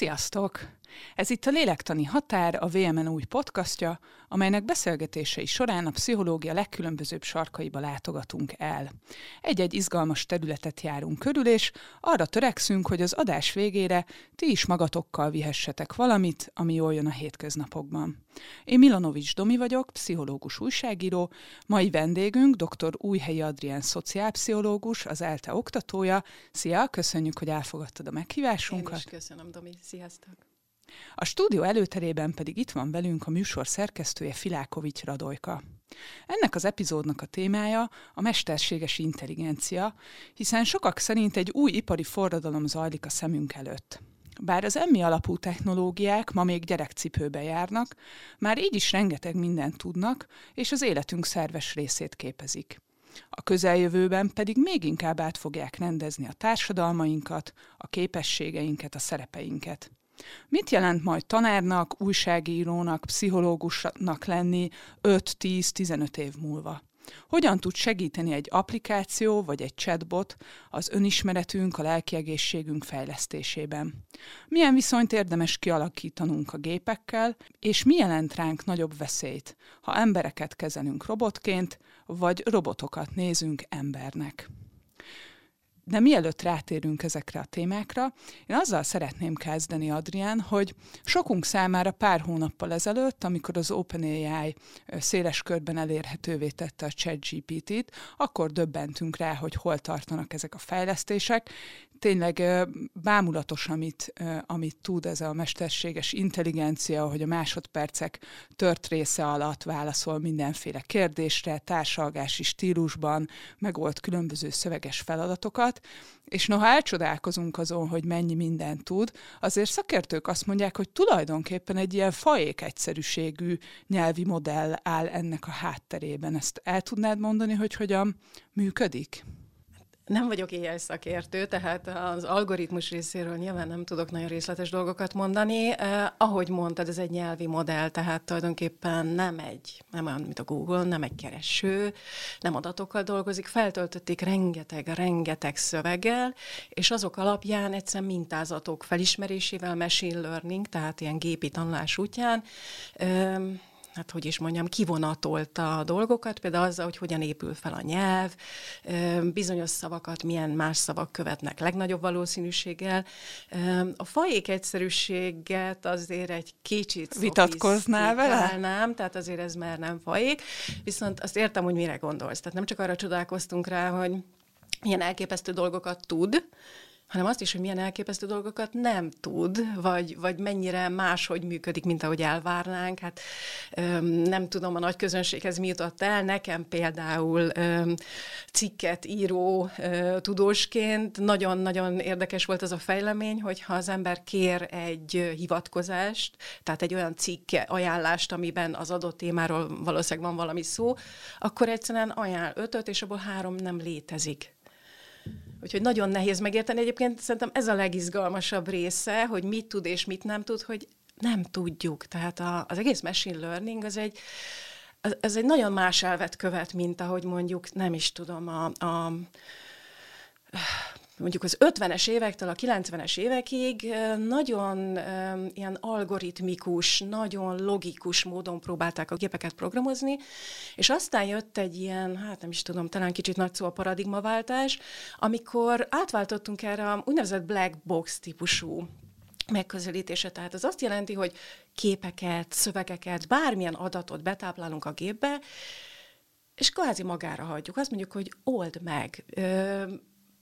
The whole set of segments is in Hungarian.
Sziasztok! Ez itt a Lélektani Határ, a VMN új podcastja, amelynek beszélgetései során a pszichológia legkülönbözőbb sarkaiba látogatunk el. Egy-egy izgalmas területet járunk körül, és arra törekszünk, hogy az adás végére ti is magatokkal vihessetek valamit, ami jól jön a hétköznapokban. Én Milanovics Domi vagyok, pszichológus újságíró, mai vendégünk dr. Újhelyi Adrián szociálpszichológus, az ELTE oktatója. Szia, köszönjük, hogy elfogadtad a meghívásunkat. Én is köszönöm, Domi. Sziasztok! A stúdió előterében pedig itt van velünk a műsor szerkesztője Filákovics Radojka. Ennek az epizódnak a témája a mesterséges intelligencia, hiszen sokak szerint egy új ipari forradalom zajlik a szemünk előtt. Bár az emmi alapú technológiák ma még gyerekcipőbe járnak, már így is rengeteg mindent tudnak, és az életünk szerves részét képezik. A közeljövőben pedig még inkább át fogják rendezni a társadalmainkat, a képességeinket, a szerepeinket. Mit jelent majd tanárnak, újságírónak, pszichológusnak lenni 5-10-15 év múlva? Hogyan tud segíteni egy applikáció vagy egy chatbot az önismeretünk, a lelkiegészségünk fejlesztésében? Milyen viszonyt érdemes kialakítanunk a gépekkel, és mi jelent ránk nagyobb veszélyt, ha embereket kezelünk robotként, vagy robotokat nézünk embernek? De mielőtt rátérünk ezekre a témákra, én azzal szeretném kezdeni, Adrián, hogy sokunk számára pár hónappal ezelőtt, amikor az OpenAI széles körben elérhetővé tette a ChatGPT-t, akkor döbbentünk rá, hogy hol tartanak ezek a fejlesztések, tényleg bámulatos, amit, amit tud ez a mesterséges intelligencia, hogy a másodpercek tört része alatt válaszol mindenféle kérdésre, társalgási stílusban, megold különböző szöveges feladatokat, és noha elcsodálkozunk azon, hogy mennyi mindent tud, azért szakértők azt mondják, hogy tulajdonképpen egy ilyen faék egyszerűségű nyelvi modell áll ennek a hátterében. Ezt el tudnád mondani, hogy hogyan működik? Nem vagyok éjjel szakértő, tehát az algoritmus részéről nyilván nem tudok nagyon részletes dolgokat mondani. Eh, ahogy mondtad, ez egy nyelvi modell, tehát tulajdonképpen nem egy, nem olyan, mint a Google, nem egy kereső, nem adatokkal dolgozik, feltöltötték rengeteg, rengeteg szöveggel, és azok alapján egyszerűen mintázatok felismerésével, machine learning, tehát ilyen gépi tanulás útján, eh, hát hogy is mondjam, kivonatolta a dolgokat, például azzal, hogy hogyan épül fel a nyelv, bizonyos szavakat milyen más szavak követnek legnagyobb valószínűséggel. A fajék egyszerűséget azért egy kicsit vitatkoznál vele? Nem, tehát azért ez már nem fajék, viszont azt értem, hogy mire gondolsz. Tehát nem csak arra csodálkoztunk rá, hogy milyen elképesztő dolgokat tud, hanem azt is, hogy milyen elképesztő dolgokat nem tud, vagy, vagy mennyire máshogy működik, mint ahogy elvárnánk. Hát öm, nem tudom, a nagy közönséghez mi jutott el. Nekem például öm, cikket író ö, tudósként nagyon-nagyon érdekes volt az a fejlemény, hogy ha az ember kér egy hivatkozást, tehát egy olyan cikk ajánlást, amiben az adott témáról valószínűleg van valami szó, akkor egyszerűen ajánl ötöt, és abból három nem létezik. Úgyhogy nagyon nehéz megérteni. Egyébként szerintem ez a legizgalmasabb része, hogy mit tud és mit nem tud, hogy nem tudjuk. Tehát a, az egész machine learning az egy, ez egy nagyon más elvet követ, mint ahogy mondjuk, nem is tudom, a, a mondjuk az 50-es évektől a 90-es évekig nagyon ilyen algoritmikus, nagyon logikus módon próbálták a gépeket programozni, és aztán jött egy ilyen, hát nem is tudom, talán kicsit nagy szó a paradigmaváltás, amikor átváltottunk erre a úgynevezett black box típusú megközelítése. Tehát az azt jelenti, hogy képeket, szövegeket, bármilyen adatot betáplálunk a gépbe, és kvázi magára hagyjuk. Azt mondjuk, hogy old meg,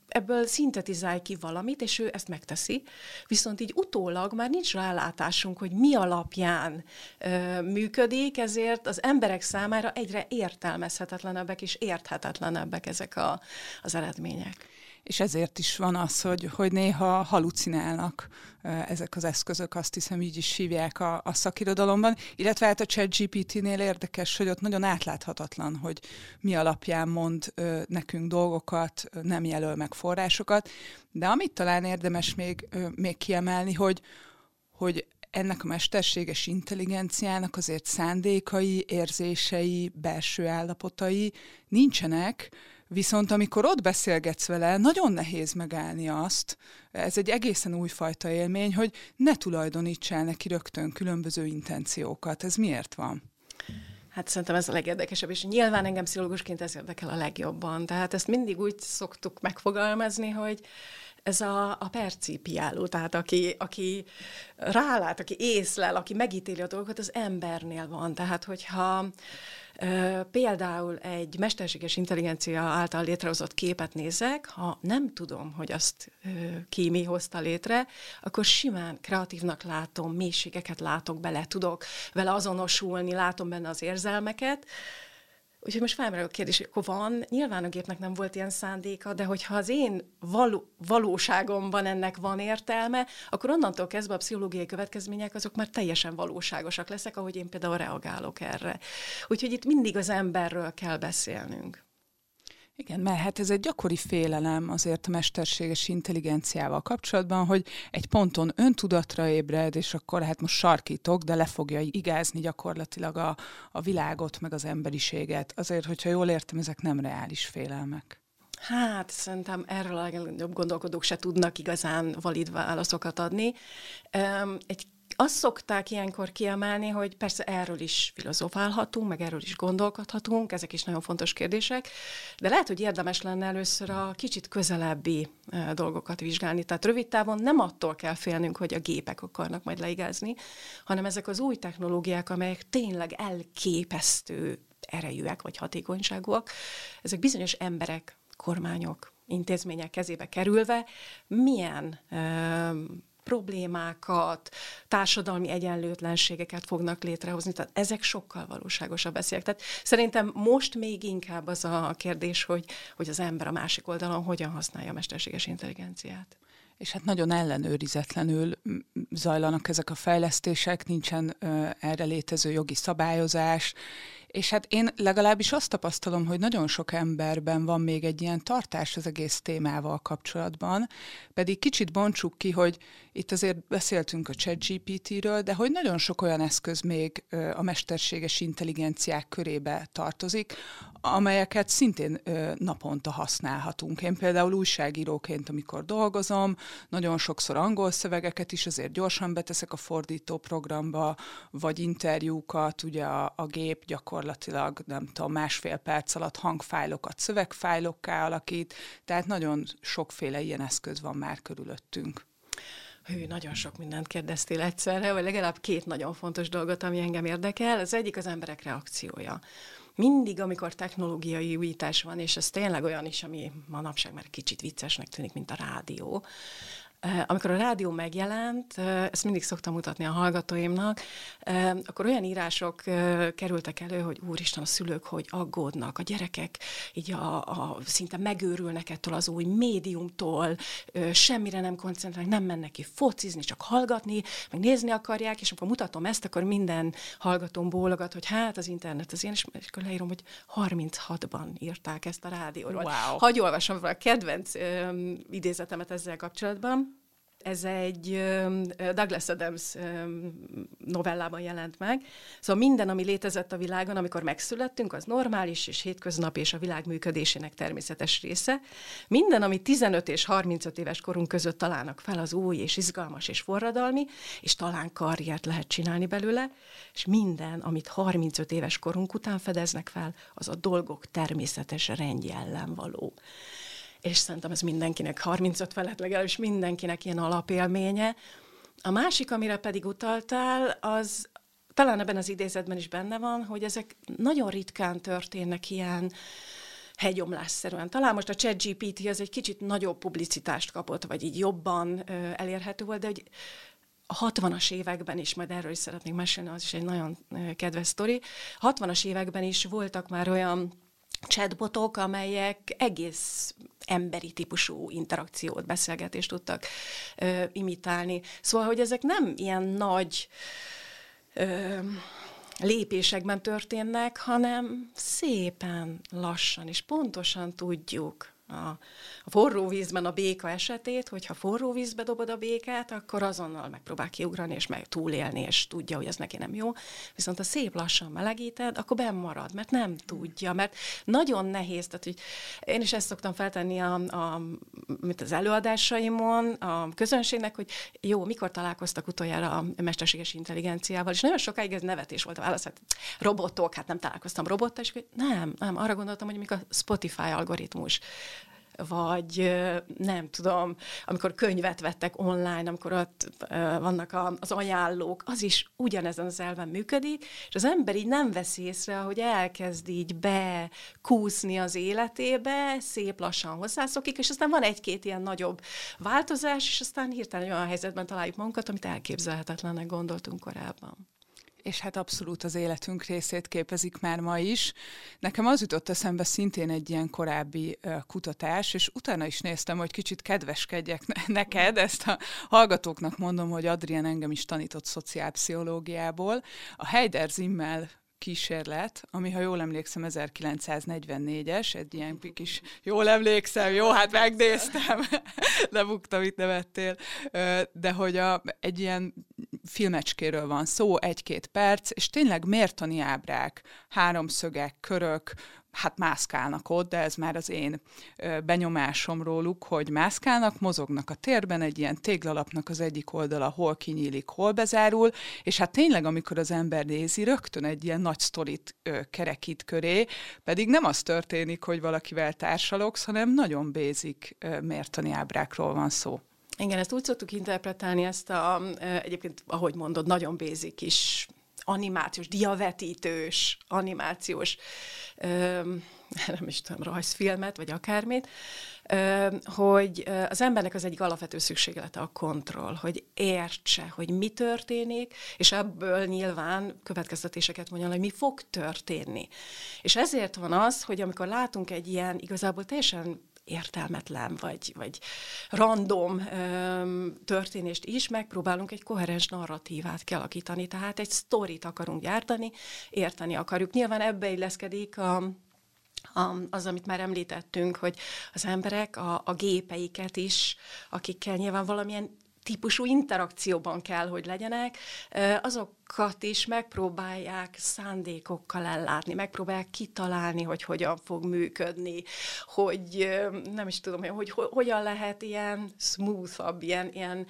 ebből szintetizálj ki valamit, és ő ezt megteszi, viszont így utólag már nincs rálátásunk, hogy mi alapján ö, működik, ezért az emberek számára egyre értelmezhetetlenebbek és érthetetlenebbek ezek a, az eredmények és ezért is van az, hogy, hogy néha halucinálnak ezek az eszközök, azt hiszem így is hívják a, a szakirodalomban, illetve hát a ChatGPT-nél érdekes, hogy ott nagyon átláthatatlan, hogy mi alapján mond nekünk dolgokat, nem jelöl meg forrásokat, de amit talán érdemes még, még kiemelni, hogy, hogy ennek a mesterséges intelligenciának azért szándékai, érzései, belső állapotai nincsenek, Viszont amikor ott beszélgetsz vele, nagyon nehéz megállni azt, ez egy egészen újfajta élmény, hogy ne tulajdoníts el neki rögtön különböző intenciókat. Ez miért van? Hát szerintem ez a legérdekesebb, és nyilván engem pszichológusként ez érdekel a legjobban. Tehát ezt mindig úgy szoktuk megfogalmazni, hogy ez a, a percipiáló, tehát aki, aki rálát, aki észlel, aki megítéli a dolgokat, az embernél van. Tehát, hogyha például egy mesterséges intelligencia által létrehozott képet nézek, ha nem tudom, hogy azt ki mi hozta létre, akkor simán kreatívnak látom, mélységeket látok bele, tudok vele azonosulni, látom benne az érzelmeket, Úgyhogy most felmerül a kérdés, hogy akkor van, nyilván a gépnek nem volt ilyen szándéka, de hogyha az én való, valóságomban ennek van értelme, akkor onnantól kezdve a pszichológiai következmények azok már teljesen valóságosak leszek, ahogy én például reagálok erre. Úgyhogy itt mindig az emberről kell beszélnünk. Igen, mert hát ez egy gyakori félelem azért a mesterséges intelligenciával kapcsolatban, hogy egy ponton öntudatra ébred, és akkor hát most sarkítok, de le fogja igázni gyakorlatilag a, a világot, meg az emberiséget. Azért, hogyha jól értem, ezek nem reális félelmek. Hát szerintem erről a legnagyobb gondolkodók se tudnak igazán valid válaszokat adni. Egy azt szokták ilyenkor kiemelni, hogy persze erről is filozofálhatunk, meg erről is gondolkodhatunk, ezek is nagyon fontos kérdések, de lehet, hogy érdemes lenne először a kicsit közelebbi dolgokat vizsgálni. Tehát rövid távon nem attól kell félnünk, hogy a gépek akarnak majd leigázni, hanem ezek az új technológiák, amelyek tényleg elképesztő erejűek vagy hatékonyságúak, ezek bizonyos emberek, kormányok, intézmények kezébe kerülve milyen problémákat, társadalmi egyenlőtlenségeket fognak létrehozni. Tehát ezek sokkal valóságosabb veszélyek. Tehát szerintem most még inkább az a kérdés, hogy, hogy az ember a másik oldalon hogyan használja a mesterséges intelligenciát és hát nagyon ellenőrizetlenül zajlanak ezek a fejlesztések, nincsen ö, erre létező jogi szabályozás, és hát én legalábbis azt tapasztalom, hogy nagyon sok emberben van még egy ilyen tartás az egész témával kapcsolatban, pedig kicsit bontsuk ki, hogy itt azért beszéltünk a ChatGPT-ről, de hogy nagyon sok olyan eszköz még a mesterséges intelligenciák körébe tartozik, amelyeket szintén naponta használhatunk. Én például újságíróként, amikor dolgozom, nagyon sokszor angol szövegeket is azért gyorsan beteszek a fordító programba, vagy interjúkat, ugye a, a gép gyakorlatilag, nem tudom, másfél perc alatt hangfájlokat szövegfájlokká alakít, tehát nagyon sokféle ilyen eszköz van már körülöttünk. Hű, nagyon sok mindent kérdeztél egyszerre, vagy legalább két nagyon fontos dolgot, ami engem érdekel. Az egyik az emberek reakciója. Mindig, amikor technológiai újítás van, és ez tényleg olyan is, ami manapság már kicsit viccesnek tűnik, mint a rádió, amikor a rádió megjelent, ezt mindig szoktam mutatni a hallgatóimnak, akkor olyan írások kerültek elő, hogy úristen, a szülők, hogy aggódnak, a gyerekek így a, a szinte megőrülnek ettől az új médiumtól, semmire nem koncentrálnak, nem mennek ki focizni, csak hallgatni, meg nézni akarják, és amikor mutatom ezt, akkor minden hallgatóm bólogat, hogy hát az internet az ilyen, és akkor leírom, hogy 36-ban írták ezt a rádióról. Wow. Hagy olvasom fel a kedvenc idézetemet ezzel kapcsolatban. Ez egy Douglas Adams novellában jelent meg. Szóval minden, ami létezett a világon, amikor megszülettünk, az normális és hétköznap és a világ működésének természetes része. Minden, ami 15 és 35 éves korunk között találnak fel, az új és izgalmas és forradalmi, és talán karriert lehet csinálni belőle, és minden, amit 35 éves korunk után fedeznek fel, az a dolgok természetes rendje ellen való és szerintem ez mindenkinek 35 felett legalábbis mindenkinek ilyen alapélménye. A másik, amire pedig utaltál, az talán ebben az idézetben is benne van, hogy ezek nagyon ritkán történnek ilyen hegyomlásszerűen. Talán most a ChatGPT az egy kicsit nagyobb publicitást kapott, vagy így jobban ö, elérhető volt, de hogy a 60-as években is, majd erről is szeretnék mesélni, az is egy nagyon kedves sztori, 60-as években is voltak már olyan chatbotok, amelyek egész emberi típusú interakciót, beszélgetést tudtak ö, imitálni. Szóval, hogy ezek nem ilyen nagy ö, lépésekben történnek, hanem szépen lassan, és pontosan tudjuk, a, a forró vízben a béka esetét, hogyha forró vízbe dobod a békát, akkor azonnal megpróbál kiugrani, és meg túlélni, és tudja, hogy ez neki nem jó. Viszont ha szép lassan melegíted, akkor benn marad, mert nem tudja, mert nagyon nehéz, tehát hogy én is ezt szoktam feltenni a, a, mint az előadásaimon a közönségnek, hogy jó, mikor találkoztak utoljára a mesterséges intelligenciával, és nagyon sokáig ez nevetés volt a válasz, hát robotok, hát nem találkoztam robottal, és nem, nem, arra gondoltam, hogy mikor a Spotify algoritmus vagy nem tudom, amikor könyvet vettek online, amikor ott vannak az ajánlók, az is ugyanezen az elven működik, és az ember így nem veszi észre, hogy elkezd így bekúszni az életébe, szép lassan hozzászokik, és aztán van egy-két ilyen nagyobb változás, és aztán hirtelen olyan helyzetben találjuk magunkat, amit elképzelhetetlennek gondoltunk korábban és hát abszolút az életünk részét képezik már ma is. Nekem az jutott eszembe szintén egy ilyen korábbi kutatás, és utána is néztem, hogy kicsit kedveskedjek ne- neked, ezt a hallgatóknak mondom, hogy Adrian engem is tanított szociálpszichológiából. A Heider Zimmel kísérlet, ami, ha jól emlékszem, 1944-es, egy ilyen kis, jól emlékszem, jó, hát megnéztem, lebuktam, itt nevettél, de hogy a, egy ilyen filmecskéről van szó, egy-két perc, és tényleg mértani ábrák, háromszögek, körök, hát mászkálnak ott, de ez már az én benyomásom róluk, hogy mászkálnak, mozognak a térben, egy ilyen téglalapnak az egyik oldala hol kinyílik, hol bezárul, és hát tényleg, amikor az ember nézi, rögtön egy ilyen nagy sztorit kerekít köré, pedig nem az történik, hogy valakivel társalogsz, hanem nagyon bézik mértani ábrákról van szó. Igen, ezt úgy szoktuk interpretálni, ezt a, egyébként, ahogy mondod, nagyon bézik is animációs, diavetítős, animációs, nem is tudom, rajzfilmet, vagy akármit, hogy az embernek az egyik alapvető szükséglete a kontroll, hogy értse, hogy mi történik, és ebből nyilván következtetéseket mondjon, hogy mi fog történni. És ezért van az, hogy amikor látunk egy ilyen igazából teljesen értelmetlen, vagy, vagy random öm, történést is, megpróbálunk egy koherens narratívát kialakítani, tehát egy sztorit akarunk gyártani, érteni akarjuk. Nyilván ebbe illeszkedik a az, amit már említettünk, hogy az emberek a, a gépeiket is, akikkel nyilván valamilyen típusú interakcióban kell, hogy legyenek, azok azokat is megpróbálják szándékokkal ellátni, megpróbálják kitalálni, hogy hogyan fog működni, hogy nem is tudom, hogy hogyan lehet ilyen smoothabb, ilyen, ilyen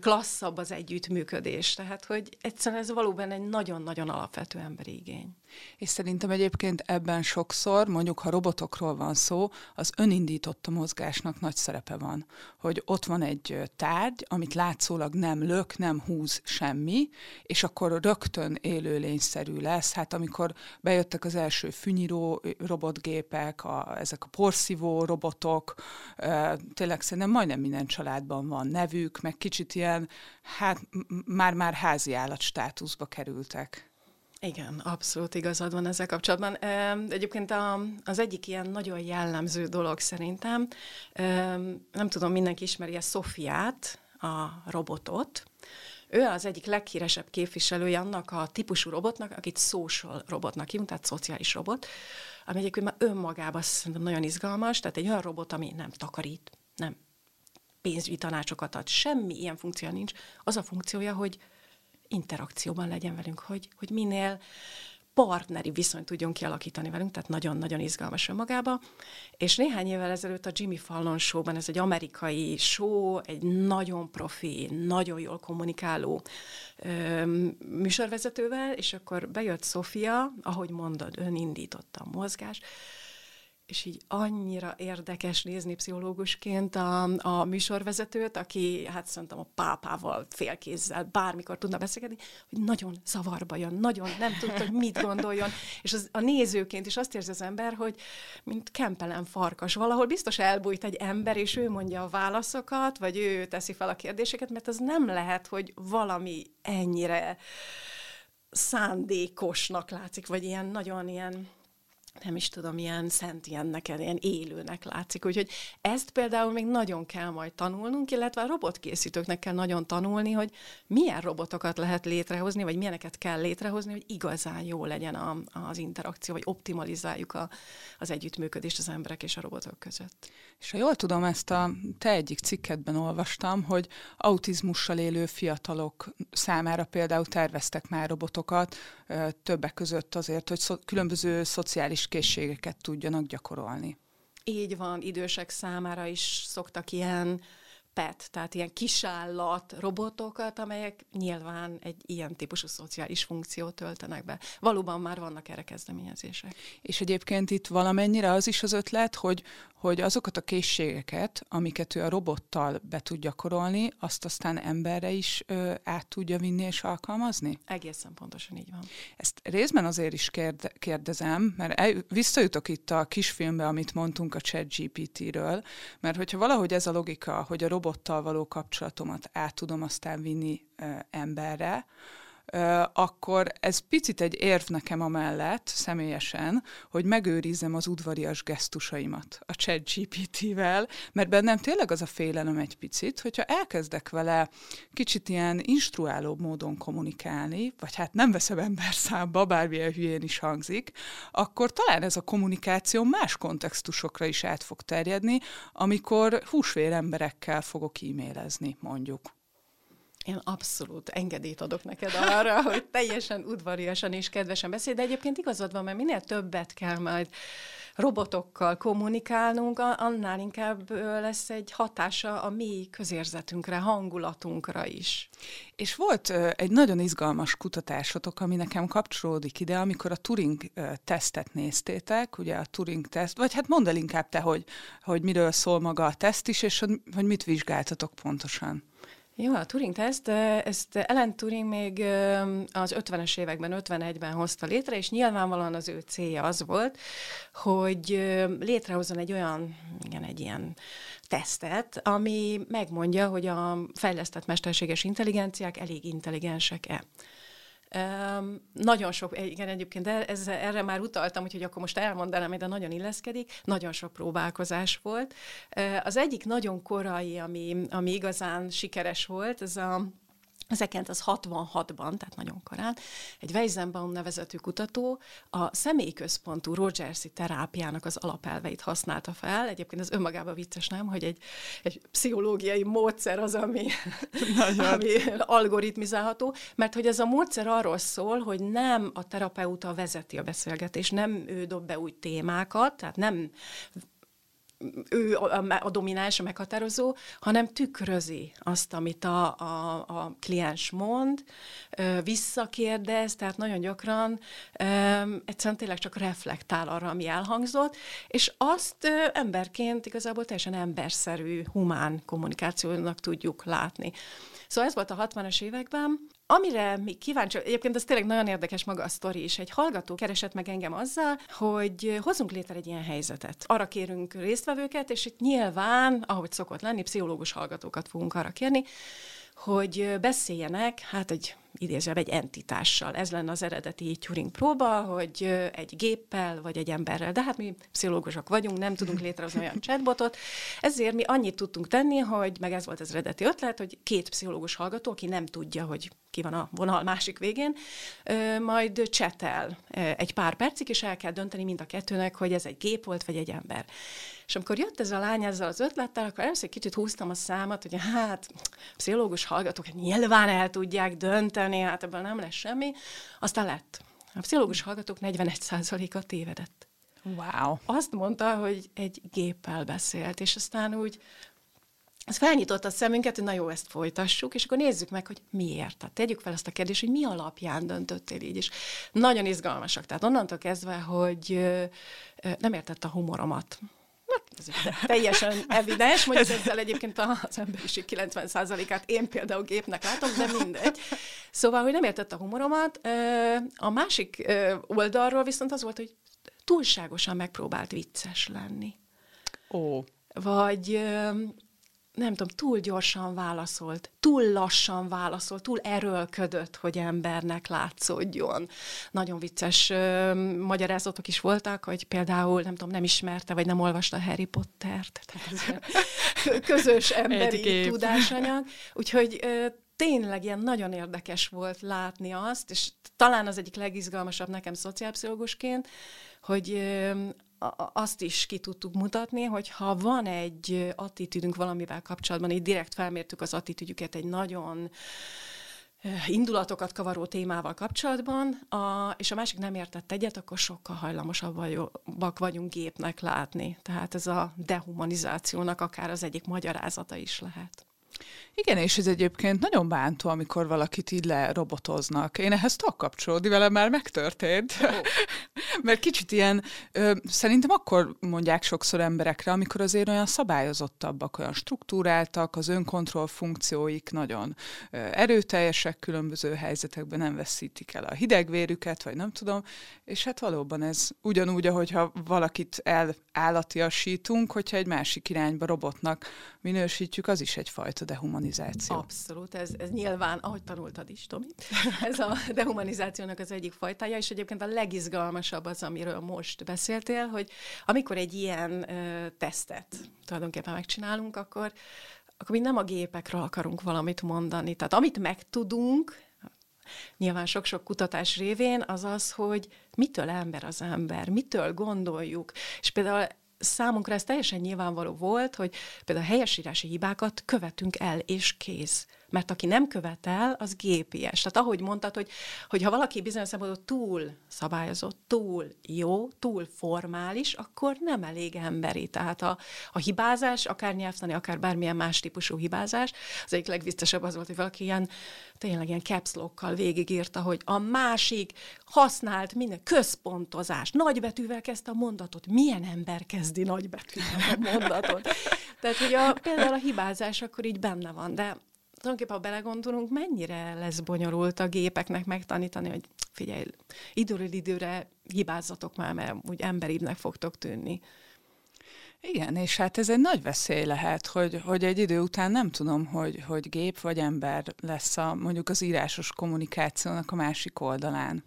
klasszabb az együttműködés. Tehát, hogy egyszerűen ez valóban egy nagyon-nagyon alapvető emberi igény. És szerintem egyébként ebben sokszor, mondjuk ha robotokról van szó, az önindított mozgásnak nagy szerepe van. Hogy ott van egy tárgy, amit látszólag nem lök, nem húz semmi, és akkor akkor rögtön élőlényszerű lesz. Hát amikor bejöttek az első fűnyíró robotgépek, a, ezek a porszívó robotok, e, tényleg szerintem majdnem minden családban van nevük, meg kicsit ilyen, hát már-már házi állat státuszba kerültek. Igen, abszolút igazad van ezzel kapcsolatban. Egyébként az egyik ilyen nagyon jellemző dolog szerintem, nem tudom, mindenki ismeri a Szofiát, a robotot, ő az egyik leghíresebb képviselője annak a típusú robotnak, akit social robotnak hívunk, tehát szociális robot, ami egyébként már önmagában szerintem nagyon izgalmas, tehát egy olyan robot, ami nem takarít, nem pénzügyi tanácsokat ad, semmi ilyen funkció nincs. Az a funkciója, hogy interakcióban legyen velünk, hogy, hogy minél partneri viszonyt tudjon kialakítani velünk, tehát nagyon-nagyon izgalmas önmagába. És néhány évvel ezelőtt a Jimmy Fallon showban, ez egy amerikai show, egy nagyon profi, nagyon jól kommunikáló ö, műsorvezetővel, és akkor bejött Sofia, ahogy mondod, ön indította a mozgás, és így annyira érdekes nézni pszichológusként a, a műsorvezetőt, aki hát szerintem a pápával félkézzel bármikor tudna beszélni, hogy nagyon zavarba jön, nagyon nem tudta, hogy mit gondoljon, és az, a nézőként is azt érzi az ember, hogy mint kempelen farkas, valahol biztos elbújt egy ember, és ő mondja a válaszokat, vagy ő teszi fel a kérdéseket, mert az nem lehet, hogy valami ennyire szándékosnak látszik, vagy ilyen nagyon ilyen nem is tudom, ilyen szentiennek, ilyen élőnek látszik. Úgyhogy ezt például még nagyon kell majd tanulnunk, illetve a robotkészítőknek kell nagyon tanulni, hogy milyen robotokat lehet létrehozni, vagy milyeneket kell létrehozni, hogy igazán jó legyen a, az interakció, vagy optimalizáljuk a, az együttműködést az emberek és a robotok között. És ha jól tudom, ezt a te egyik cikketben olvastam, hogy autizmussal élő fiatalok számára például terveztek már robotokat, többek között azért, hogy szo- különböző szociális készségeket tudjanak gyakorolni. Így van, idősek számára is szoktak ilyen pet, tehát ilyen kisállat robotokat, amelyek nyilván egy ilyen típusú szociális funkciót töltenek be. Valóban már vannak erre kezdeményezések. És egyébként itt valamennyire az is az ötlet, hogy, hogy azokat a készségeket, amiket ő a robottal be tud gyakorolni, azt aztán emberre is ö, át tudja vinni és alkalmazni? Egészen pontosan így van. Ezt részben azért is kérde, kérdezem, mert el, visszajutok itt a kisfilmbe, amit mondtunk a ChatGPT-ről, mert hogyha valahogy ez a logika, hogy a robottal való kapcsolatomat át tudom aztán vinni emberre, akkor ez picit egy érv nekem amellett, személyesen, hogy megőrizzem az udvarias gesztusaimat a chat GPT-vel, mert bennem tényleg az a félelem egy picit, hogyha elkezdek vele kicsit ilyen instruálóbb módon kommunikálni, vagy hát nem veszem ember számba, bármilyen hülyén is hangzik, akkor talán ez a kommunikáció más kontextusokra is át fog terjedni, amikor húsvér emberekkel fogok e-mailezni, mondjuk. Én abszolút engedélyt adok neked arra, hogy teljesen udvariasan és kedvesen beszélj, de egyébként igazad van, mert minél többet kell majd robotokkal kommunikálnunk, annál inkább lesz egy hatása a mi közérzetünkre, hangulatunkra is. És volt egy nagyon izgalmas kutatásotok, ami nekem kapcsolódik ide, amikor a Turing tesztet néztétek, ugye a Turing teszt, vagy hát mondd el inkább te, hogy, hogy miről szól maga a teszt is, és hogy mit vizsgáltatok pontosan. Jó, a Turing-teszt, ezt Ellen Turing még az 50-es években, 51-ben hozta létre, és nyilvánvalóan az ő célja az volt, hogy létrehozzon egy olyan, igen, egy ilyen tesztet, ami megmondja, hogy a fejlesztett mesterséges intelligenciák elég intelligensek-e. Um, nagyon sok, igen, egyébként ez, erre már utaltam, úgyhogy akkor most elmondanám, de nagyon illeszkedik. Nagyon sok próbálkozás volt. Uh, az egyik nagyon korai, ami, ami igazán sikeres volt, ez a 1966-ban, tehát nagyon korán, egy Weizenbaum nevezetű kutató a személyközpontú Rogersi terápiának az alapelveit használta fel. Egyébként ez önmagában vicces, nem? Hogy egy, egy pszichológiai módszer az, ami, ami algoritmizálható, mert hogy ez a módszer arról szól, hogy nem a terapeuta vezeti a beszélgetést, nem ő dob be új témákat, tehát nem ő a, a domináns, a meghatározó, hanem tükrözi azt, amit a, a, a kliens mond, visszakérdez, tehát nagyon gyakran egyszerűen tényleg csak reflektál arra, ami elhangzott, és azt emberként igazából teljesen emberszerű, humán kommunikációnak tudjuk látni. Szóval ez volt a 60-as években, Amire mi kíváncsi, egyébként ez tényleg nagyon érdekes maga a sztori is. Egy hallgató keresett meg engem azzal, hogy hozunk létre egy ilyen helyzetet. Arra kérünk résztvevőket, és itt nyilván, ahogy szokott lenni, pszichológus hallgatókat fogunk arra kérni, hogy beszéljenek, hát egy idézőbb egy entitással. Ez lenne az eredeti Turing próba, hogy egy géppel vagy egy emberrel. De hát mi pszichológusok vagyunk, nem tudunk létrehozni olyan chatbotot, ezért mi annyit tudtunk tenni, hogy meg ez volt az eredeti ötlet, hogy két pszichológus hallgató, aki nem tudja, hogy ki van a vonal másik végén, majd csetel egy pár percig, és el kell dönteni mind a kettőnek, hogy ez egy gép volt, vagy egy ember. És amikor jött ez a lány ezzel az ötlettel, akkor először kicsit húztam a számat, hogy hát pszichológus hallgatók hát nyilván el tudják dönteni, hát ebből nem lesz semmi. Aztán lett. A pszichológus hallgatók 41%-a tévedett. Wow. Azt mondta, hogy egy géppel beszélt, és aztán úgy ez felnyitotta a szemünket, hogy na jó, ezt folytassuk, és akkor nézzük meg, hogy miért. Tehát tegyük fel ezt a kérdést, hogy mi alapján döntöttél így, és nagyon izgalmasak. Tehát onnantól kezdve, hogy nem értett a humoromat. Ez teljesen evidens, mondjuk ezzel egyébként az emberiség 90%-át én például gépnek látom, de mindegy. Szóval, hogy nem értett a humoromat. A másik oldalról viszont az volt, hogy túlságosan megpróbált vicces lenni. Ó. Vagy nem tudom, túl gyorsan válaszolt, túl lassan válaszolt, túl erőlködött, hogy embernek látszódjon. Nagyon vicces ö, magyarázatok is voltak, hogy például, nem tudom, nem ismerte, vagy nem olvasta Harry Pottert. Tehát közös emberi tudásanyag. Úgyhogy ö, tényleg ilyen nagyon érdekes volt látni azt, és talán az egyik legizgalmasabb nekem szociálpszichológusként, hogy azt is ki tudtuk mutatni, hogy ha van egy attitűdünk valamivel kapcsolatban, így direkt felmértük az attitűdjüket egy nagyon indulatokat kavaró témával kapcsolatban, a, és a másik nem értett egyet, akkor sokkal hajlamosabbak vagyunk gépnek látni. Tehát ez a dehumanizációnak akár az egyik magyarázata is lehet. Igen, és ez egyébként nagyon bántó, amikor valakit így lerobotoznak. Én ehhez tudok kapcsolódni, velem már megtörtént. Oh. Mert kicsit ilyen, ö, szerintem akkor mondják sokszor emberekre, amikor azért olyan szabályozottabbak, olyan struktúráltak, az önkontroll funkcióik nagyon ö, erőteljesek, különböző helyzetekben nem veszítik el a hidegvérüket, vagy nem tudom, és hát valóban ez ugyanúgy, ahogyha valakit elállatiasítunk, hogyha egy másik irányba robotnak minősítjük, az is egyfajta dehumanizáció. Abszolút, ez, ez nyilván, ahogy tanultad is, Tomi, ez a dehumanizációnak az egyik fajtája, és egyébként a legizgalmasabb az, amiről most beszéltél, hogy amikor egy ilyen ö, tesztet tulajdonképpen megcsinálunk, akkor akkor mi nem a gépekről akarunk valamit mondani. Tehát amit megtudunk, nyilván sok-sok kutatás révén, az az, hogy mitől ember az ember, mitől gondoljuk. És például számunkra ez teljesen nyilvánvaló volt, hogy például helyesírási hibákat követünk el, és kész mert aki nem követel, az gépies. Tehát ahogy mondtad, hogy, hogy ha valaki bizonyos szempontból túl szabályozott, túl jó, túl formális, akkor nem elég emberi. Tehát a, a hibázás, akár nyelvtani, akár bármilyen más típusú hibázás, az egyik legviccesebb az volt, hogy valaki ilyen, tényleg ilyen caps végigírta, hogy a másik használt minden központozás, nagybetűvel kezdte a mondatot. Milyen ember kezdi nagybetűvel a mondatot? Tehát, hogy a, például a hibázás akkor így benne van, de tulajdonképpen, ha belegondolunk, mennyire lesz bonyolult a gépeknek megtanítani, hogy figyelj, időről időre hibázzatok már, mert úgy emberibbnek fogtok tűnni. Igen, és hát ez egy nagy veszély lehet, hogy, hogy egy idő után nem tudom, hogy, hogy gép vagy ember lesz a, mondjuk az írásos kommunikációnak a másik oldalán.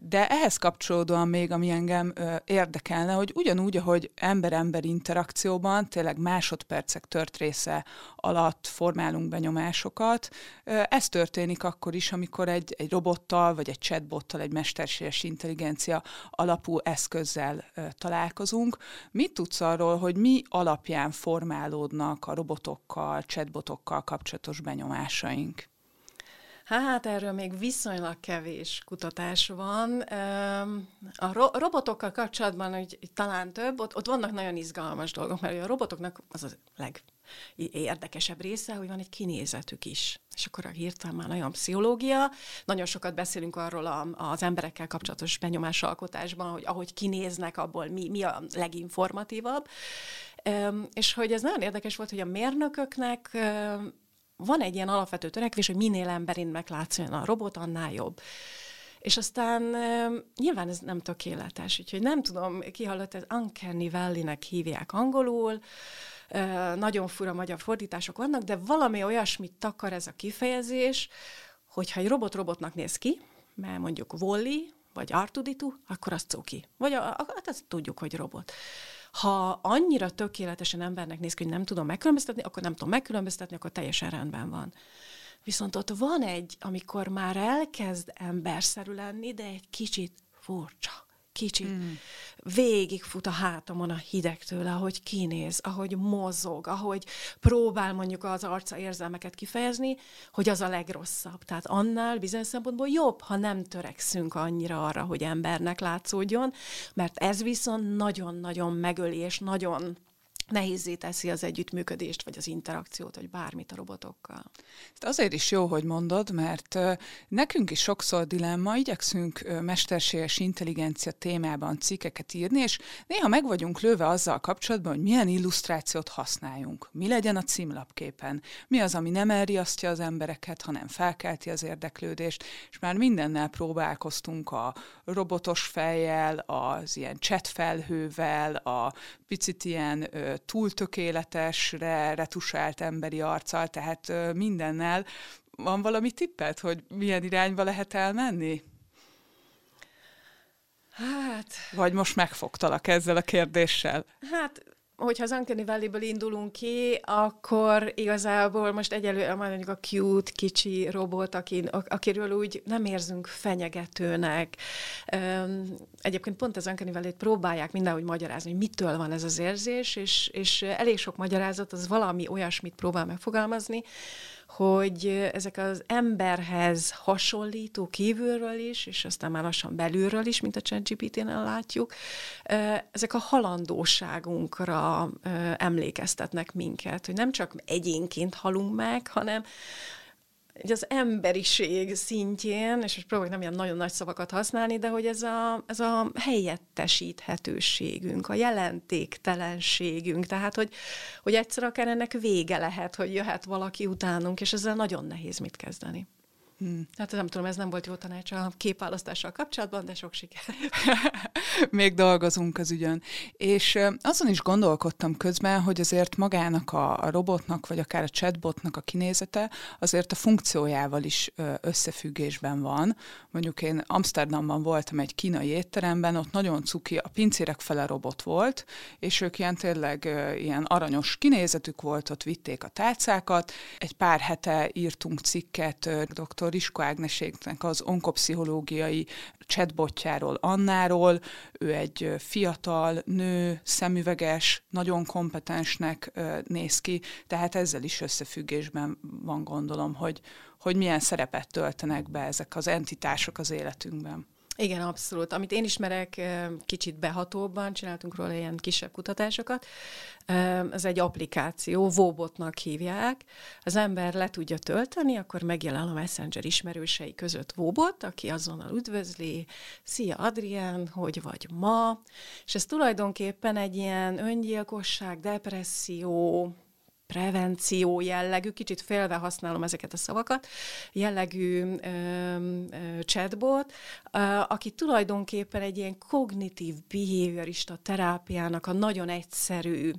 De ehhez kapcsolódóan még, ami engem ö, érdekelne, hogy ugyanúgy, ahogy ember-ember interakcióban tényleg másodpercek tört része alatt formálunk benyomásokat, ö, ez történik akkor is, amikor egy, egy robottal, vagy egy chatbottal, egy mesterséges intelligencia alapú eszközzel ö, találkozunk. Mit tudsz arról, hogy mi alapján formálódnak a robotokkal, chatbotokkal kapcsolatos benyomásaink? Hát erről még viszonylag kevés kutatás van. A ro- robotokkal kapcsolatban hogy talán több, ott, ott vannak nagyon izgalmas dolgok, mert a robotoknak az a legérdekesebb része, hogy van egy kinézetük is. És akkor a hirtelen már nagyon pszichológia. Nagyon sokat beszélünk arról a, az emberekkel kapcsolatos benyomásalkotásban, hogy ahogy kinéznek, abból mi, mi a leginformatívabb. És hogy ez nagyon érdekes volt, hogy a mérnököknek van egy ilyen alapvető törekvés, hogy minél emberinek látszon a robot, annál jobb. És aztán nyilván ez nem tökéletes, úgyhogy nem tudom, ki hallott, ez Uncanny Valley-nek hívják angolul, nagyon fura magyar fordítások vannak, de valami olyasmit takar ez a kifejezés, hogyha egy robot robotnak néz ki, mert mondjuk Wally, vagy Artuditu, akkor az cuki. Vagy a, a, hát azt tudjuk, hogy robot. Ha annyira tökéletesen embernek néz ki, hogy nem tudom megkülönböztetni, akkor nem tudom megkülönböztetni, akkor teljesen rendben van. Viszont ott van egy, amikor már elkezd emberszerű lenni, de egy kicsit furcsa kicsit mm. végigfut a hátamon a hideg tőle, ahogy kinéz, ahogy mozog, ahogy próbál mondjuk az arca érzelmeket kifejezni, hogy az a legrosszabb. Tehát annál bizonyos szempontból jobb, ha nem törekszünk annyira arra, hogy embernek látszódjon, mert ez viszont nagyon-nagyon megöli, és nagyon nehézé teszi az együttműködést, vagy az interakciót, vagy bármit a robotokkal. Ez azért is jó, hogy mondod, mert nekünk is sokszor dilemma, igyekszünk mesterséges intelligencia témában cikkeket írni, és néha meg vagyunk lőve azzal kapcsolatban, hogy milyen illusztrációt használjunk, mi legyen a címlapképen, mi az, ami nem elriasztja az embereket, hanem felkelti az érdeklődést, és már mindennel próbálkoztunk a robotos fejjel, az ilyen chat felhővel, a picit ilyen túl tökéletesre retusált emberi arccal, tehát mindennel. Van valami tippet, hogy milyen irányba lehet elmenni? Hát... Vagy most megfogtalak ezzel a kérdéssel? Hát hogyha az Uncanny valley indulunk ki, akkor igazából most egyelőre mondjuk a cute, kicsi robot, akin, akiről úgy nem érzünk fenyegetőnek. Egyébként pont az Uncanny valley próbálják mindenhogy magyarázni, hogy mitől van ez az érzés, és, és elég sok magyarázat az valami olyasmit próbál megfogalmazni, hogy ezek az emberhez hasonlító kívülről is, és aztán már lassan belülről is, mint a ChatGPT-nél látjuk, ezek a halandóságunkra emlékeztetnek minket, hogy nem csak egyénként halunk meg, hanem hogy az emberiség szintjén, és most próbálok nem ilyen nagyon nagy szavakat használni, de hogy ez a, ez a helyettesíthetőségünk, a jelentéktelenségünk, tehát hogy, hogy egyszer akár ennek vége lehet, hogy jöhet valaki utánunk, és ezzel nagyon nehéz mit kezdeni. Hmm. Hát nem tudom, ez nem volt jó tanács a képválasztással kapcsolatban, de sok siker. Még dolgozunk az ügyön. És azon is gondolkodtam közben, hogy azért magának a, a robotnak, vagy akár a chatbotnak a kinézete azért a funkciójával is összefüggésben van. Mondjuk én Amsterdamban voltam egy kínai étteremben, ott nagyon cuki, a pincérek fele robot volt, és ők ilyen tényleg ilyen aranyos kinézetük volt, ott vitték a tálcákat. Egy pár hete írtunk cikket dr dr. Isko Ágneségnek az onkopszichológiai chatbotjáról, Annáról. Ő egy fiatal nő, szemüveges, nagyon kompetensnek néz ki, tehát ezzel is összefüggésben van gondolom, hogy, hogy milyen szerepet töltenek be ezek az entitások az életünkben. Igen, abszolút. Amit én ismerek kicsit behatóbban, csináltunk róla ilyen kisebb kutatásokat, ez egy applikáció, Vóbotnak hívják. Az ember le tudja tölteni, akkor megjelen a Messenger ismerősei között Vóbot, aki azonnal üdvözli, szia Adrián, hogy vagy ma, és ez tulajdonképpen egy ilyen öngyilkosság, depresszió, prevenció jellegű, kicsit félve használom ezeket a szavakat, jellegű ö, ö, chatbot, ö, aki tulajdonképpen egy ilyen kognitív behaviorista terápiának a nagyon egyszerű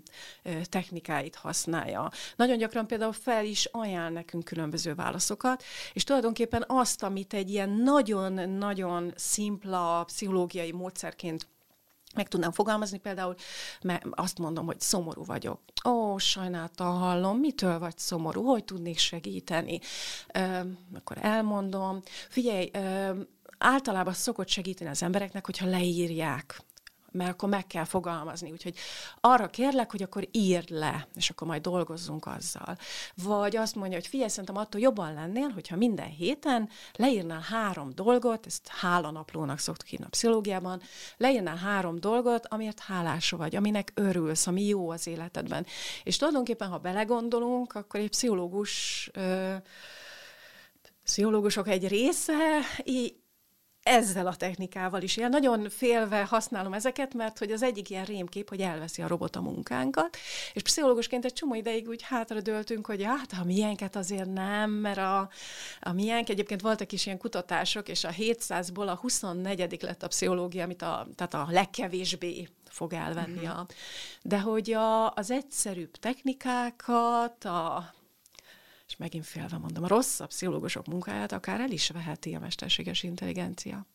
ö, technikáit használja. Nagyon gyakran például fel is ajánl nekünk különböző válaszokat, és tulajdonképpen azt, amit egy ilyen nagyon-nagyon szimpla pszichológiai módszerként meg tudnám fogalmazni, például mert azt mondom, hogy szomorú vagyok. Ó, sajnáltal hallom, mitől vagy szomorú, hogy tudnék segíteni? Ö, akkor elmondom. Figyelj, ö, általában szokott segíteni az embereknek, hogyha leírják mert akkor meg kell fogalmazni. Úgyhogy arra kérlek, hogy akkor írd le, és akkor majd dolgozzunk azzal. Vagy azt mondja, hogy figyelj, szerintem attól jobban lennél, hogyha minden héten leírnál három dolgot, ezt hálanaplónak szoktuk írni a pszichológiában, leírnál három dolgot, amiért hálás vagy, aminek örülsz, ami jó az életedben. És tulajdonképpen, ha belegondolunk, akkor egy pszichológus ö, pszichológusok egy része ezzel a technikával is. Én nagyon félve használom ezeket, mert hogy az egyik ilyen rémkép, hogy elveszi a robot a munkánkat, és pszichológusként egy csomó ideig úgy hátradőltünk, hogy hát a milyenket azért nem, mert a, a milyenk, egyébként voltak is ilyen kutatások, és a 700-ból a 24 lett a pszichológia, amit a, tehát a legkevésbé fog elvenni. Uh-huh. A, de hogy a, az egyszerűbb technikákat, a és megint félve mondom, a rosszabb pszichológusok munkáját akár el is veheti a mesterséges intelligencia.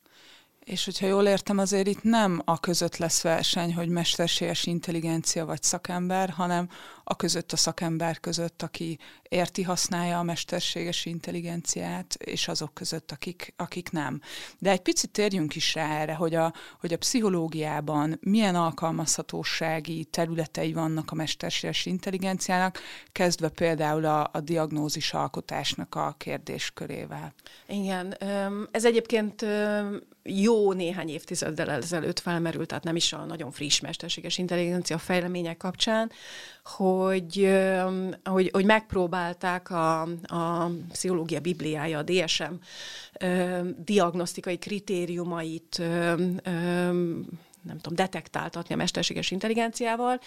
És hogyha jól értem, azért itt nem a között lesz verseny, hogy mesterséges intelligencia vagy szakember, hanem a között a szakember között, aki érti, használja a mesterséges intelligenciát, és azok között, akik, akik nem. De egy picit térjünk is rá erre, hogy a, hogy a pszichológiában milyen alkalmazhatósági területei vannak a mesterséges intelligenciának, kezdve például a, a diagnózis alkotásnak a kérdéskörével. Igen, ez egyébként jó néhány évtizeddel ezelőtt felmerült, tehát nem is a nagyon friss mesterséges intelligencia fejlemények kapcsán, hogy, hogy, hogy megpróbálták a, a pszichológia bibliája, a DSM diagnosztikai kritériumait nem tudom, detektáltatni a mesterséges intelligenciával.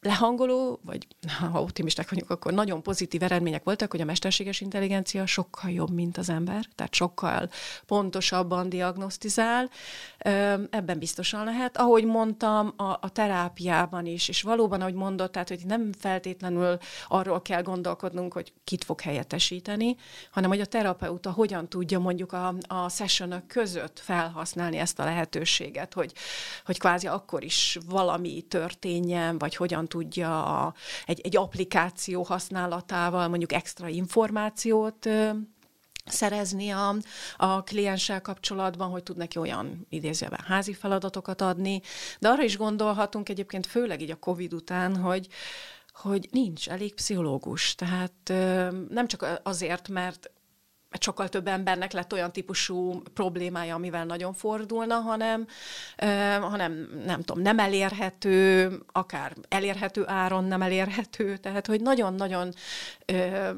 Lehangoló, vagy ha optimisták vagyunk, akkor nagyon pozitív eredmények voltak, hogy a mesterséges intelligencia sokkal jobb, mint az ember, tehát sokkal pontosabban diagnosztizál. Ebben biztosan lehet. Ahogy mondtam, a, a terápiában is, és valóban, ahogy mondott, tehát, hogy nem feltétlenül arról kell gondolkodnunk, hogy kit fog helyettesíteni, hanem hogy a terapeuta hogyan tudja mondjuk a, a sessionök között felhasználni ezt a lehetőséget, hogy, hogy kvázi akkor is valami történjen, vagy hogyan tudja a, egy, egy applikáció használatával mondjuk extra információt szerezni a, a klienssel kapcsolatban, hogy tud neki olyan idézőben házi feladatokat adni, de arra is gondolhatunk egyébként főleg így a Covid után, hogy hogy nincs elég pszichológus. Tehát nem csak azért, mert sokkal több embernek lett olyan típusú problémája, amivel nagyon fordulna, hanem, hanem nem tudom, nem elérhető, akár elérhető áron nem elérhető, tehát hogy nagyon-nagyon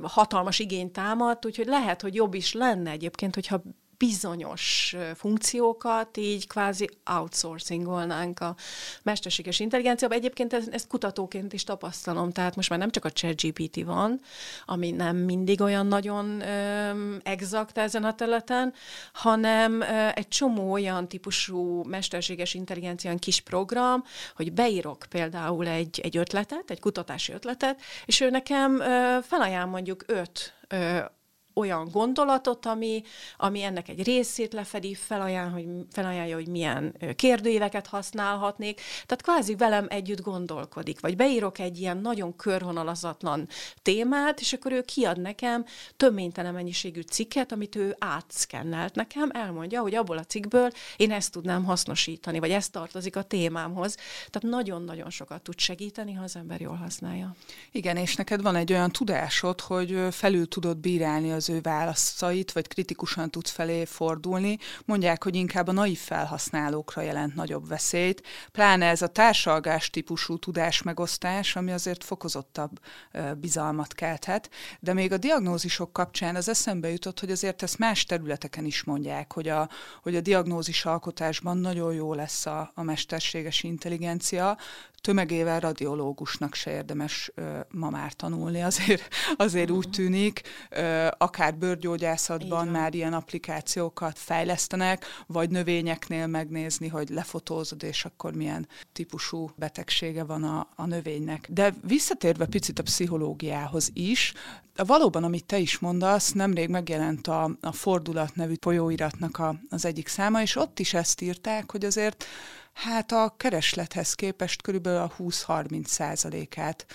hatalmas igény támad, úgyhogy lehet, hogy jobb is lenne egyébként, hogyha bizonyos funkciókat így kvázi outsourcingolnánk a mesterséges intelligenciába. Egyébként ezt, ezt kutatóként is tapasztalom, tehát most már nem csak a ChatGPT van, ami nem mindig olyan nagyon exakt ezen a területen, hanem ö, egy csomó olyan típusú mesterséges intelligencia kis program, hogy beírok például egy, egy ötletet, egy kutatási ötletet, és ő nekem ö, felajánl mondjuk öt olyan gondolatot, ami, ami ennek egy részét lefedi, felajánl, hogy, felajánlja, hogy milyen kérdőíveket használhatnék. Tehát kvázi velem együtt gondolkodik. Vagy beírok egy ilyen nagyon körvonalazatlan témát, és akkor ő kiad nekem töménytelen mennyiségű cikket, amit ő átszkennelt nekem, elmondja, hogy abból a cikkből én ezt tudnám hasznosítani, vagy ez tartozik a témámhoz. Tehát nagyon-nagyon sokat tud segíteni, ha az ember jól használja. Igen, és neked van egy olyan tudásod, hogy felül tudod bírálni az ő válaszait, vagy kritikusan tudsz felé fordulni, mondják, hogy inkább a naív felhasználókra jelent nagyobb veszélyt, pláne ez a társalgás típusú tudásmegosztás, ami azért fokozottabb bizalmat kelthet, de még a diagnózisok kapcsán az eszembe jutott, hogy azért ezt más területeken is mondják, hogy a, hogy a diagnózis alkotásban nagyon jó lesz a, a mesterséges intelligencia, tömegével radiológusnak se érdemes ma már tanulni, azért, azért úgy tűnik, ö, akár bőrgyógyászatban már ilyen applikációkat fejlesztenek, vagy növényeknél megnézni, hogy lefotózod, és akkor milyen típusú betegsége van a, a növénynek. De visszatérve picit a pszichológiához is, valóban, amit te is mondasz, nemrég megjelent a, a Fordulat nevű folyóiratnak a, az egyik száma, és ott is ezt írták, hogy azért Hát a kereslethez képest körülbelül a 20-30 százalékát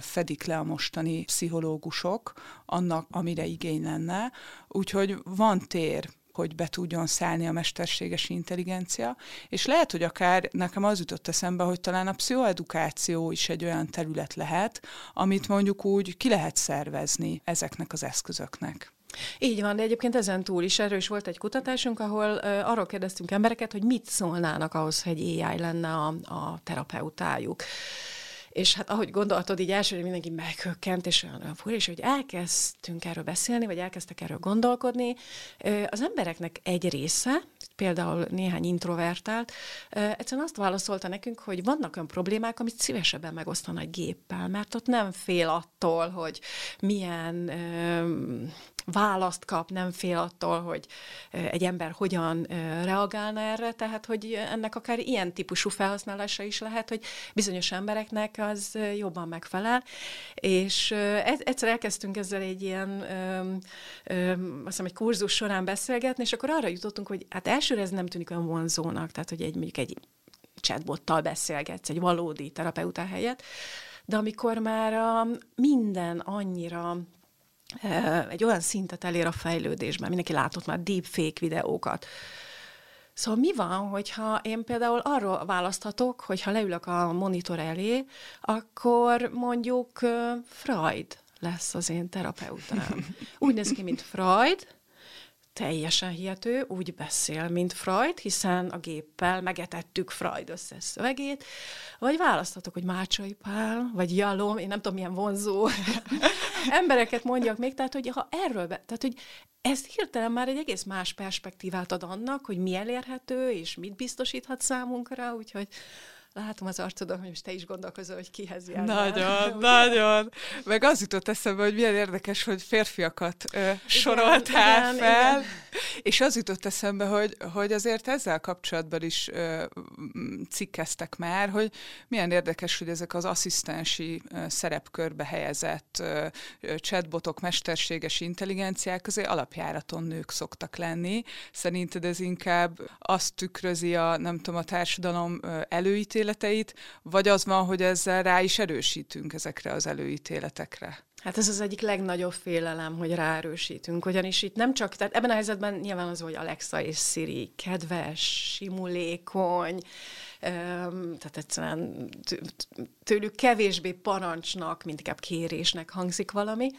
fedik le a mostani pszichológusok annak, amire igény lenne, úgyhogy van tér hogy be tudjon szállni a mesterséges intelligencia, és lehet, hogy akár nekem az jutott eszembe, hogy talán a pszichoedukáció is egy olyan terület lehet, amit mondjuk úgy ki lehet szervezni ezeknek az eszközöknek. Így van, de egyébként ezen túl is erről is volt egy kutatásunk, ahol uh, arról kérdeztünk embereket, hogy mit szólnának ahhoz, hogy AI lenne a, a terapeutájuk. És hát ahogy gondoltad, így elsőre mindenki meghökkent, és olyan, olyan fura, és hogy elkezdtünk erről beszélni, vagy elkezdtek erről gondolkodni, az embereknek egy része, például néhány introvertált, egyszerűen azt válaszolta nekünk, hogy vannak olyan problémák, amit szívesebben megosztana egy géppel, mert ott nem fél attól, hogy milyen választ kap, nem fél attól, hogy egy ember hogyan reagálna erre, tehát hogy ennek akár ilyen típusú felhasználása is lehet, hogy bizonyos embereknek az jobban megfelel, és egyszer elkezdtünk ezzel egy ilyen, azt hiszem, egy kurzus során beszélgetni, és akkor arra jutottunk, hogy hát elsőre ez nem tűnik olyan vonzónak, tehát hogy egy, mondjuk egy chatbottal beszélgetsz, egy valódi terapeuta helyett, de amikor már a minden annyira egy olyan szintet elér a fejlődésben, mindenki látott már deepfake videókat, Szóval mi van, hogyha én például arról választhatok, hogy ha leülök a monitor elé, akkor mondjuk Freud lesz az én terapeutám. Úgy néz ki, mint Freud, teljesen hihető, úgy beszél, mint Freud, hiszen a géppel megetettük Freud összes szövegét, vagy választhatok, hogy Mácsai Pál, vagy Jalom, én nem tudom, milyen vonzó embereket mondjak még, tehát hogy ha erről, be, tehát hogy ez hirtelen már egy egész más perspektívát ad annak, hogy mi elérhető, és mit biztosíthat számunkra, úgyhogy Látom az arcodon, hogy most te is gondolkozol, hogy kihez jár. Nagyon, nagyon. Meg az jutott eszembe, hogy milyen érdekes, hogy férfiakat ö, igen, soroltál igen, fel, igen. és az jutott eszembe, hogy, hogy azért ezzel kapcsolatban is ö, cikkeztek már, hogy milyen érdekes, hogy ezek az asszisztensi ö, szerepkörbe helyezett ö, chatbotok, mesterséges intelligenciák azért alapjáraton nők szoktak lenni. Szerinted ez inkább azt tükrözi a, nem tudom, a társadalom előítéleteit, vagy az van, hogy ezzel rá is erősítünk ezekre az előítéletekre? Hát ez az egyik legnagyobb félelem, hogy ráerősítünk, ugyanis itt nem csak, tehát ebben a helyzetben nyilván az, hogy Alexa és Siri kedves, simulékony, tehát egyszerűen tőlük kevésbé parancsnak, mint inkább kérésnek hangzik valami,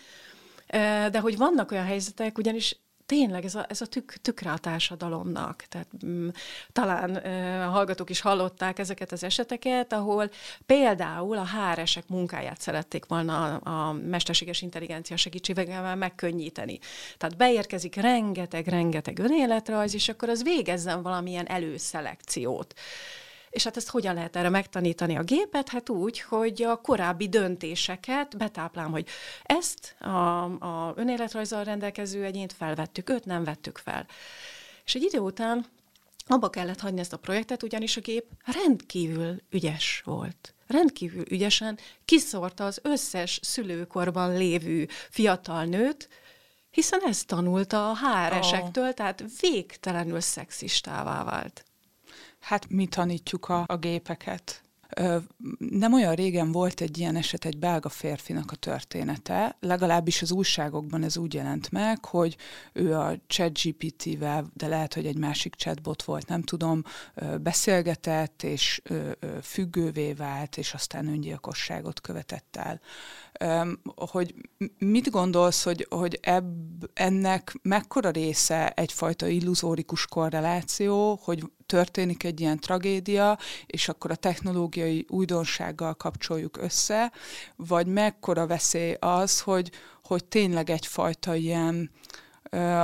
de hogy vannak olyan helyzetek, ugyanis tényleg ez a, ez a tük, tükre a társadalomnak. Tehát m, mm, talán e, a hallgatók is hallották ezeket az eseteket, ahol például a HR-esek munkáját szerették volna a, a mesterséges intelligencia segítségével megkönnyíteni. Tehát beérkezik rengeteg-rengeteg önéletrajz, és akkor az végezzen valamilyen előszelekciót. És hát ezt hogyan lehet erre megtanítani a gépet? Hát úgy, hogy a korábbi döntéseket betáplám, hogy ezt a, a önéletrajzzal rendelkező egyént felvettük, őt nem vettük fel. És egy idő után abba kellett hagyni ezt a projektet, ugyanis a gép rendkívül ügyes volt. Rendkívül ügyesen kiszorta az összes szülőkorban lévő fiatal nőt, hiszen ezt tanulta a HR-esektől, oh. tehát végtelenül szexistává vált. Hát mi tanítjuk a, a gépeket. Nem olyan régen volt egy ilyen eset, egy belga férfinak a története, legalábbis az újságokban ez úgy jelent meg, hogy ő a ChatGPT-vel, de lehet, hogy egy másik chatbot volt, nem tudom, beszélgetett, és függővé vált, és aztán öngyilkosságot követett el hogy mit gondolsz, hogy, hogy ebb, ennek mekkora része egyfajta illuzórikus korreláció, hogy történik egy ilyen tragédia, és akkor a technológiai újdonsággal kapcsoljuk össze, vagy mekkora veszély az, hogy, hogy tényleg egyfajta ilyen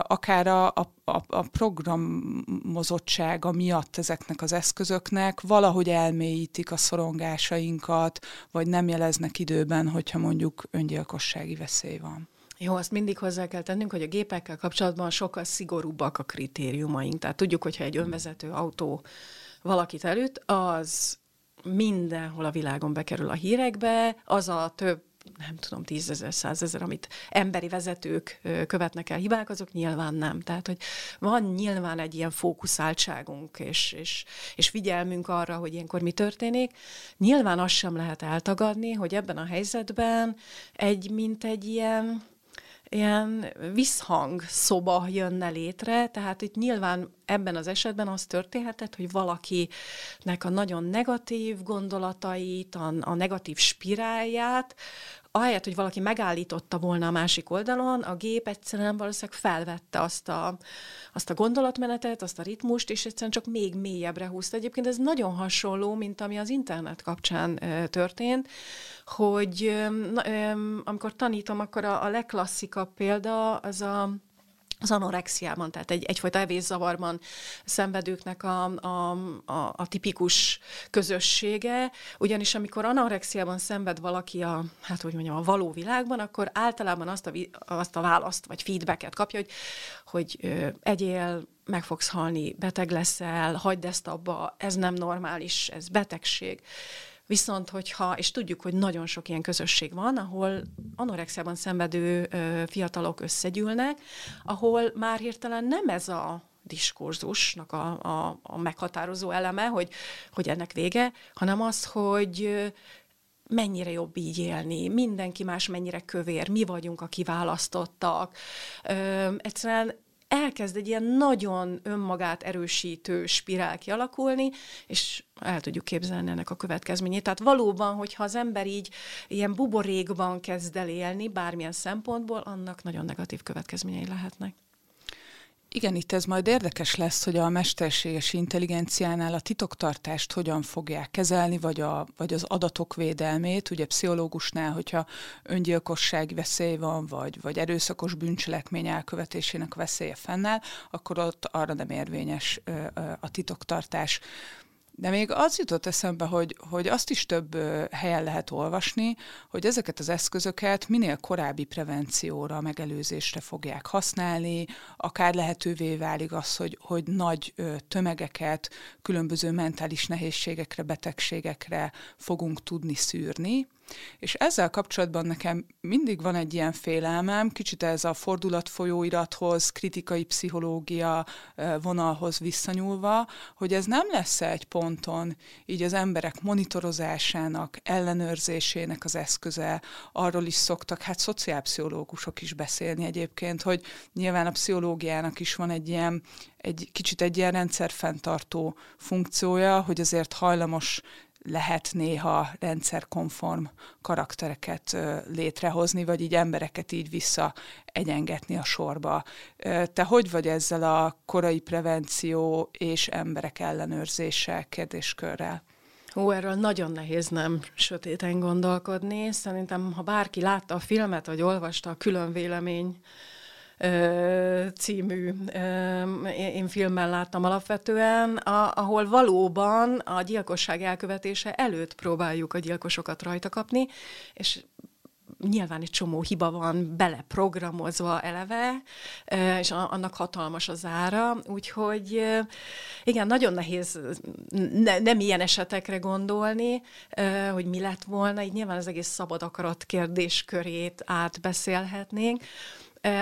akár a, a, a programozottsága miatt ezeknek az eszközöknek valahogy elmélyítik a szorongásainkat, vagy nem jeleznek időben, hogyha mondjuk öngyilkossági veszély van. Jó, azt mindig hozzá kell tennünk, hogy a gépekkel kapcsolatban sokkal szigorúbbak a kritériumaink. Tehát tudjuk, hogyha egy önvezető autó valakit előtt, az mindenhol a világon bekerül a hírekbe, az a több nem tudom, tízezer, százezer, amit emberi vezetők követnek el hibák, azok nyilván nem. Tehát, hogy van nyilván egy ilyen fókuszáltságunk és, és, és figyelmünk arra, hogy ilyenkor mi történik. Nyilván azt sem lehet eltagadni, hogy ebben a helyzetben egy, mint egy ilyen ilyen visszhang szoba jönne létre, tehát itt nyilván ebben az esetben az történhetett, hogy valakinek a nagyon negatív gondolatait, a, a negatív spirálját, ahelyett, hogy valaki megállította volna a másik oldalon, a gép egyszerűen valószínűleg felvette azt a, azt a gondolatmenetet, azt a ritmust, és egyszerűen csak még mélyebbre húzta. Egyébként ez nagyon hasonló, mint ami az internet kapcsán ö, történt, hogy ö, ö, amikor tanítom, akkor a, a legklasszikabb példa az a az anorexiában, tehát egy, egyfajta evészavarban szenvedőknek a, a, a, a tipikus közössége, ugyanis amikor anorexiában szenved valaki a, hát hogy mondjam, a való világban, akkor általában azt a, azt a választ, vagy feedbacket kapja, hogy, hogy ö, egyél, meg fogsz halni, beteg leszel, hagyd ezt abba, ez nem normális, ez betegség. Viszont, hogyha, és tudjuk, hogy nagyon sok ilyen közösség van, ahol anorexiában szenvedő ö, fiatalok összegyűlnek, ahol már hirtelen nem ez a diskurzusnak a, a, a meghatározó eleme, hogy, hogy ennek vége, hanem az, hogy mennyire jobb így élni, mindenki más mennyire kövér, mi vagyunk a kiválasztottak. Ö, egyszerűen elkezd egy ilyen nagyon önmagát erősítő spirál kialakulni, és el tudjuk képzelni ennek a következményét. Tehát valóban, hogyha az ember így ilyen buborékban kezd el élni bármilyen szempontból, annak nagyon negatív következményei lehetnek. Igen, itt ez majd érdekes lesz, hogy a mesterséges intelligenciánál a titoktartást hogyan fogják kezelni, vagy, a, vagy az adatok védelmét. Ugye pszichológusnál, hogyha öngyilkossági veszély van, vagy, vagy erőszakos bűncselekmény elkövetésének veszélye fennáll, akkor ott arra nem érvényes a titoktartás. De még az jutott eszembe, hogy, hogy azt is több helyen lehet olvasni, hogy ezeket az eszközöket minél korábbi prevencióra, megelőzésre fogják használni, akár lehetővé válik az, hogy, hogy nagy tömegeket különböző mentális nehézségekre, betegségekre fogunk tudni szűrni, és ezzel kapcsolatban nekem mindig van egy ilyen félelmem, kicsit ez a fordulatfolyóirathoz, kritikai pszichológia vonalhoz visszanyúlva, hogy ez nem lesz egy ponton így az emberek monitorozásának, ellenőrzésének az eszköze. Arról is szoktak, hát szociálpszichológusok is beszélni egyébként, hogy nyilván a pszichológiának is van egy ilyen egy kicsit egy ilyen rendszerfenntartó funkciója, hogy azért hajlamos lehet néha rendszerkonform karaktereket létrehozni, vagy így embereket így vissza egyengetni a sorba. Te hogy vagy ezzel a korai prevenció és emberek ellenőrzése kérdéskörrel? Ó, erről nagyon nehéz nem sötéten gondolkodni. Szerintem, ha bárki látta a filmet, vagy olvasta a külön vélemény című én filmmel láttam alapvetően, ahol valóban a gyilkosság elkövetése előtt próbáljuk a gyilkosokat rajta kapni, és nyilván egy csomó hiba van beleprogramozva eleve, és annak hatalmas az ára, úgyhogy igen, nagyon nehéz ne, nem ilyen esetekre gondolni, hogy mi lett volna, így nyilván az egész szabad akarat kérdéskörét átbeszélhetnénk,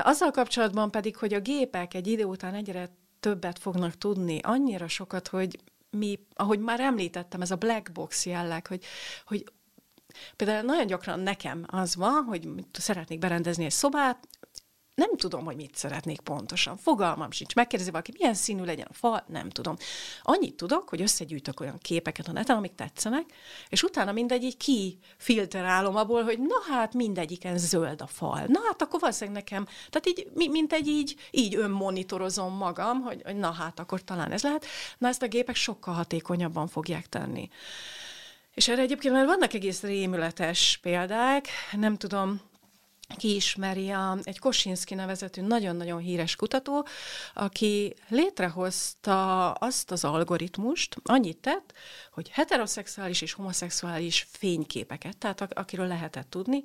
azzal kapcsolatban pedig, hogy a gépek egy idő után egyre többet fognak tudni, annyira sokat, hogy mi, ahogy már említettem, ez a black box jelleg, hogy, hogy Például nagyon gyakran nekem az van, hogy szeretnék berendezni egy szobát, nem tudom, hogy mit szeretnék pontosan. Fogalmam sincs. Megkérdezi valaki, milyen színű legyen a fal, nem tudom. Annyit tudok, hogy összegyűjtök olyan képeket a neten, amik tetszenek, és utána mindegyik kifilterálom abból, hogy na hát mindegyiken zöld a fal. Na hát akkor valószínűleg nekem, tehát így, mint egy így, így önmonitorozom magam, hogy, hogy na hát akkor talán ez lehet. Na ezt a gépek sokkal hatékonyabban fogják tenni. És erre egyébként már vannak egész rémületes példák, nem tudom, ki ismeri a, egy Kosinski nevezetű nagyon-nagyon híres kutató, aki létrehozta azt az algoritmust, annyit tett, hogy heteroszexuális és homoszexuális fényképeket, tehát akiről lehetett tudni,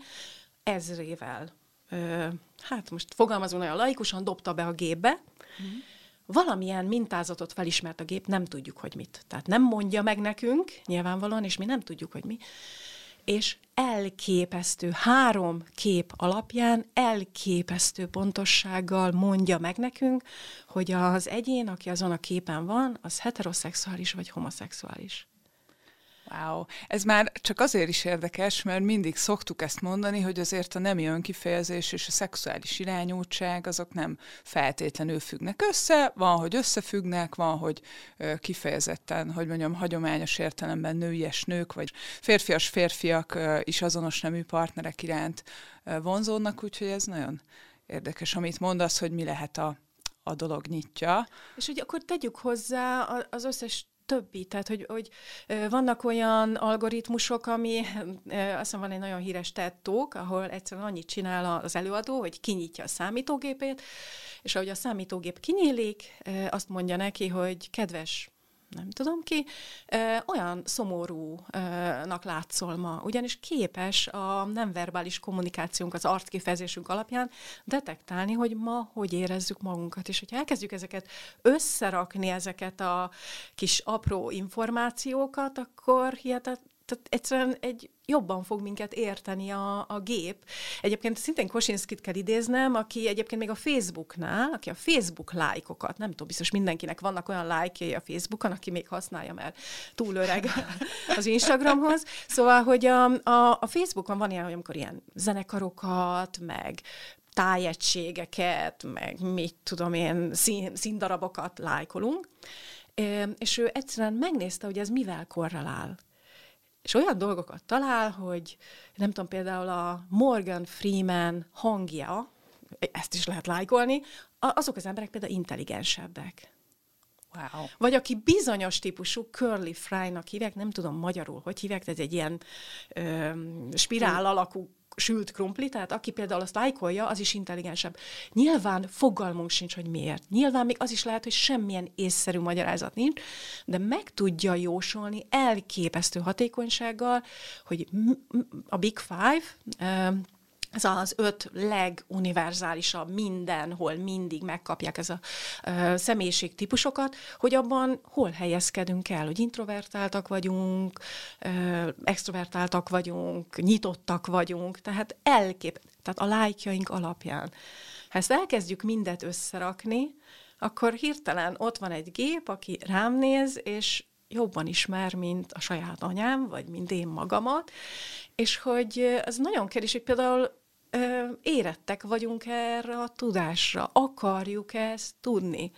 ezrével, ö, hát most fogalmazunk nagyon laikusan, dobta be a gépbe, mm. valamilyen mintázatot felismert a gép, nem tudjuk, hogy mit. Tehát nem mondja meg nekünk, nyilvánvalóan, és mi nem tudjuk, hogy mi és elképesztő, három kép alapján elképesztő pontossággal mondja meg nekünk, hogy az egyén, aki azon a képen van, az heteroszexuális vagy homoszexuális. Wow. Ez már csak azért is érdekes, mert mindig szoktuk ezt mondani, hogy azért a nemi önkifejezés és a szexuális irányultság azok nem feltétlenül függnek össze, van, hogy összefüggnek, van, hogy kifejezetten, hogy mondjam, hagyományos értelemben nőies nők, vagy férfias férfiak is azonos nemű partnerek iránt vonzódnak, úgyhogy ez nagyon érdekes, amit mondasz, hogy mi lehet a, a dolog nyitja. És hogy akkor tegyük hozzá az összes többi. Tehát, hogy, hogy vannak olyan algoritmusok, ami, azt van egy nagyon híres tettók, ahol egyszerűen annyit csinál az előadó, hogy kinyitja a számítógépét, és ahogy a számítógép kinyílik, azt mondja neki, hogy kedves nem tudom ki, olyan szomorúnak látszol ma, ugyanis képes a nem verbális kommunikációnk, az arckifejezésünk alapján detektálni, hogy ma hogy érezzük magunkat, és hogyha elkezdjük ezeket összerakni, ezeket a kis apró információkat, akkor hihetet, tehát egyszerűen egy jobban fog minket érteni a, a gép. Egyébként szintén Kosinskit kell idéznem, aki egyébként még a Facebooknál, aki a Facebook lájkokat, nem tudom, biztos mindenkinek vannak olyan lájkjai a Facebookon, aki még használja, mert túl öreg az Instagramhoz. Szóval, hogy a, a, a Facebookon van ilyen, hogy amikor ilyen zenekarokat, meg tájegységeket, meg mit tudom én, szín, színdarabokat lájkolunk, és ő egyszerűen megnézte, hogy ez mivel korrelál és olyan dolgokat talál, hogy nem tudom, például a Morgan Freeman hangja, ezt is lehet lájkolni, azok az emberek például intelligensebbek. Wow. Vagy aki bizonyos típusú curly fry-nak hívják, nem tudom magyarul, hogy hívják, ez egy ilyen ö, spirál alakú sült krumpli, tehát aki például azt lájkolja, az is intelligensebb. Nyilván fogalmunk sincs, hogy miért. Nyilván még az is lehet, hogy semmilyen észszerű magyarázat nincs, de meg tudja jósolni elképesztő hatékonysággal, hogy a Big Five, ez az öt leguniverzálisabb, mindenhol mindig megkapják ez a ö, személyiségtípusokat, hogy abban hol helyezkedünk el, hogy introvertáltak vagyunk, ö, extrovertáltak vagyunk, nyitottak vagyunk, tehát elkép, tehát a lájkjaink alapján. Ha ezt elkezdjük mindet összerakni, akkor hirtelen ott van egy gép, aki rám néz, és jobban ismer, mint a saját anyám, vagy mint én magamat, és hogy ez nagyon kérdés, hogy például érettek vagyunk erre a tudásra, akarjuk ezt tudni.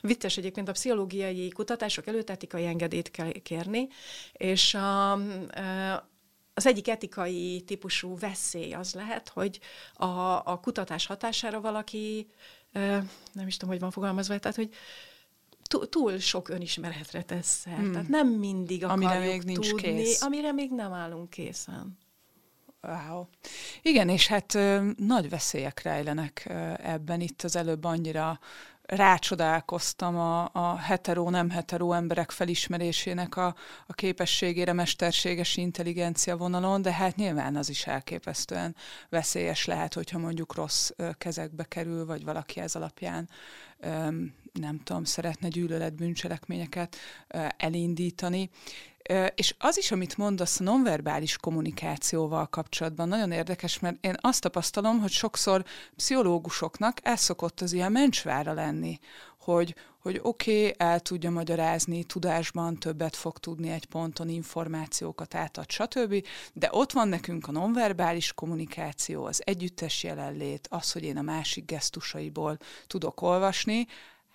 Vicces egyébként a pszichológiai kutatások előtt etikai engedélyt kell kérni, és a, az egyik etikai típusú veszély az lehet, hogy a, a kutatás hatására valaki, nem is tudom, hogy van fogalmazva, tehát, hogy túl sok önismeretre tesz hmm. Tehát nem mindig akarjuk amire még nincs tudni, kész. amire még nem állunk készen. Wow. Igen, és hát ö, nagy veszélyek rejlenek ö, ebben. Itt az előbb annyira rácsodálkoztam a, a hetero-nem hetero emberek felismerésének a, a képességére mesterséges intelligencia vonalon, de hát nyilván az is elképesztően veszélyes lehet, hogyha mondjuk rossz ö, kezekbe kerül, vagy valaki ez alapján ö, nem tudom, szeretne gyűlöletbűncselekményeket elindítani. És az is, amit mondasz a nonverbális kommunikációval kapcsolatban, nagyon érdekes, mert én azt tapasztalom, hogy sokszor pszichológusoknak ez szokott az ilyen mencsvára lenni, hogy, hogy oké, okay, el tudja magyarázni, tudásban többet fog tudni egy ponton, információkat átad, stb., de ott van nekünk a nonverbális kommunikáció, az együttes jelenlét, az, hogy én a másik gesztusaiból tudok olvasni,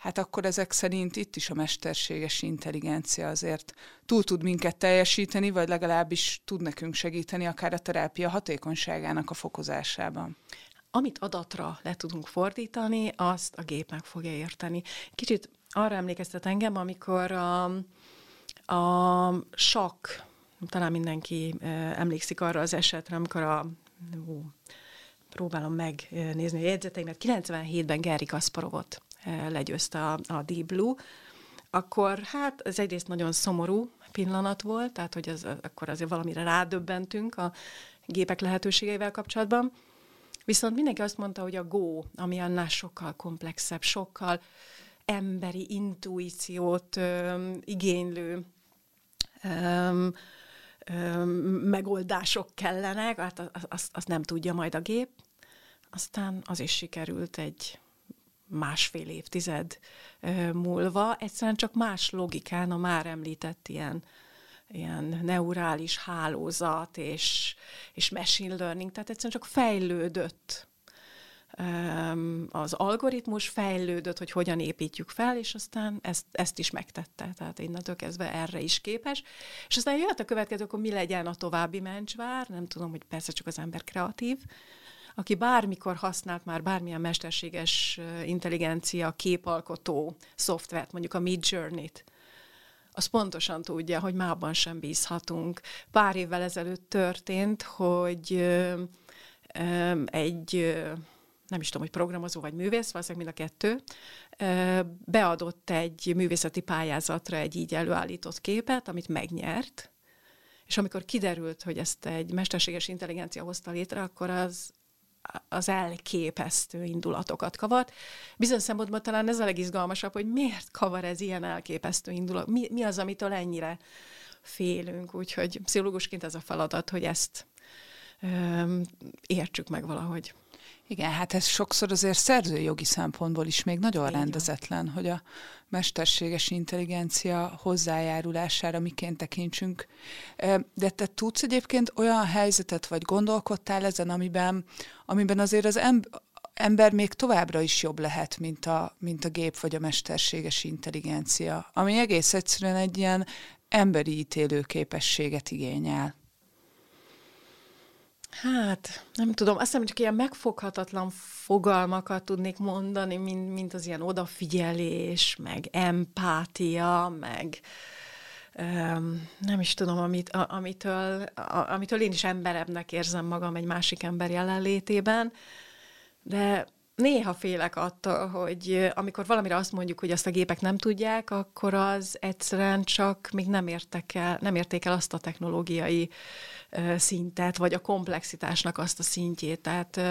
hát akkor ezek szerint itt is a mesterséges intelligencia azért túl tud minket teljesíteni, vagy legalábbis tud nekünk segíteni akár a terápia hatékonyságának a fokozásában. Amit adatra le tudunk fordítani, azt a gép meg fogja érteni. Kicsit arra emlékeztet engem, amikor a, a sakk, talán mindenki emlékszik arra az esetre, amikor a ó, próbálom megnézni a jegyzeteimet, 97-ben Gary Kasparovot legyőzte a, a Deep Blue, akkor hát ez egyrészt nagyon szomorú pillanat volt, tehát hogy az, akkor azért valamire rádöbbentünk a gépek lehetőségeivel kapcsolatban. Viszont mindenki azt mondta, hogy a Go, ami annál sokkal komplexebb, sokkal emberi intuíciót ö, igénylő ö, ö, megoldások kellenek, hát azt az nem tudja majd a gép. Aztán az is sikerült egy másfél évtized múlva, egyszerűen csak más logikán a már említett ilyen, ilyen neurális hálózat és, és machine learning, tehát egyszerűen csak fejlődött az algoritmus fejlődött, hogy hogyan építjük fel, és aztán ezt, ezt is megtette, tehát innentől kezdve erre is képes. És aztán jött a következő, akkor mi legyen a további mencsvár, nem tudom, hogy persze csak az ember kreatív, aki bármikor használt már bármilyen mesterséges intelligencia képalkotó szoftvert, mondjuk a Mid Journey-t, az pontosan tudja, hogy már abban sem bízhatunk. Pár évvel ezelőtt történt, hogy egy nem is tudom, hogy programozó vagy művész, valószínűleg mind a kettő, beadott egy művészeti pályázatra egy így előállított képet, amit megnyert, és amikor kiderült, hogy ezt egy mesterséges intelligencia hozta létre, akkor az az elképesztő indulatokat kavart. Bizonyos szempontból talán ez a legizgalmasabb, hogy miért kavar ez ilyen elképesztő indulat, mi, mi az, amitől ennyire félünk. Úgyhogy pszichológusként ez a feladat, hogy ezt öm, értsük meg valahogy. Igen, hát ez sokszor azért szerzőjogi szempontból is még nagyon Igen. rendezetlen, hogy a mesterséges intelligencia hozzájárulására miként tekintsünk. De te tudsz egyébként olyan helyzetet, vagy gondolkodtál ezen, amiben, amiben azért az ember, ember még továbbra is jobb lehet, mint a, mint a gép vagy a mesterséges intelligencia, ami egész egyszerűen egy ilyen emberi ítélő képességet igényel. Hát, nem tudom, azt hiszem, csak ilyen megfoghatatlan fogalmakat tudnék mondani, mint, mint az ilyen odafigyelés, meg empátia, meg nem is tudom, amit, amitől, amitől én is emberebbnek érzem magam egy másik ember jelenlétében, de néha félek attól, hogy amikor valamire azt mondjuk, hogy azt a gépek nem tudják, akkor az egyszerűen csak még nem értek el, nem érték el azt a technológiai szintet, vagy a komplexitásnak azt a szintjét. Tehát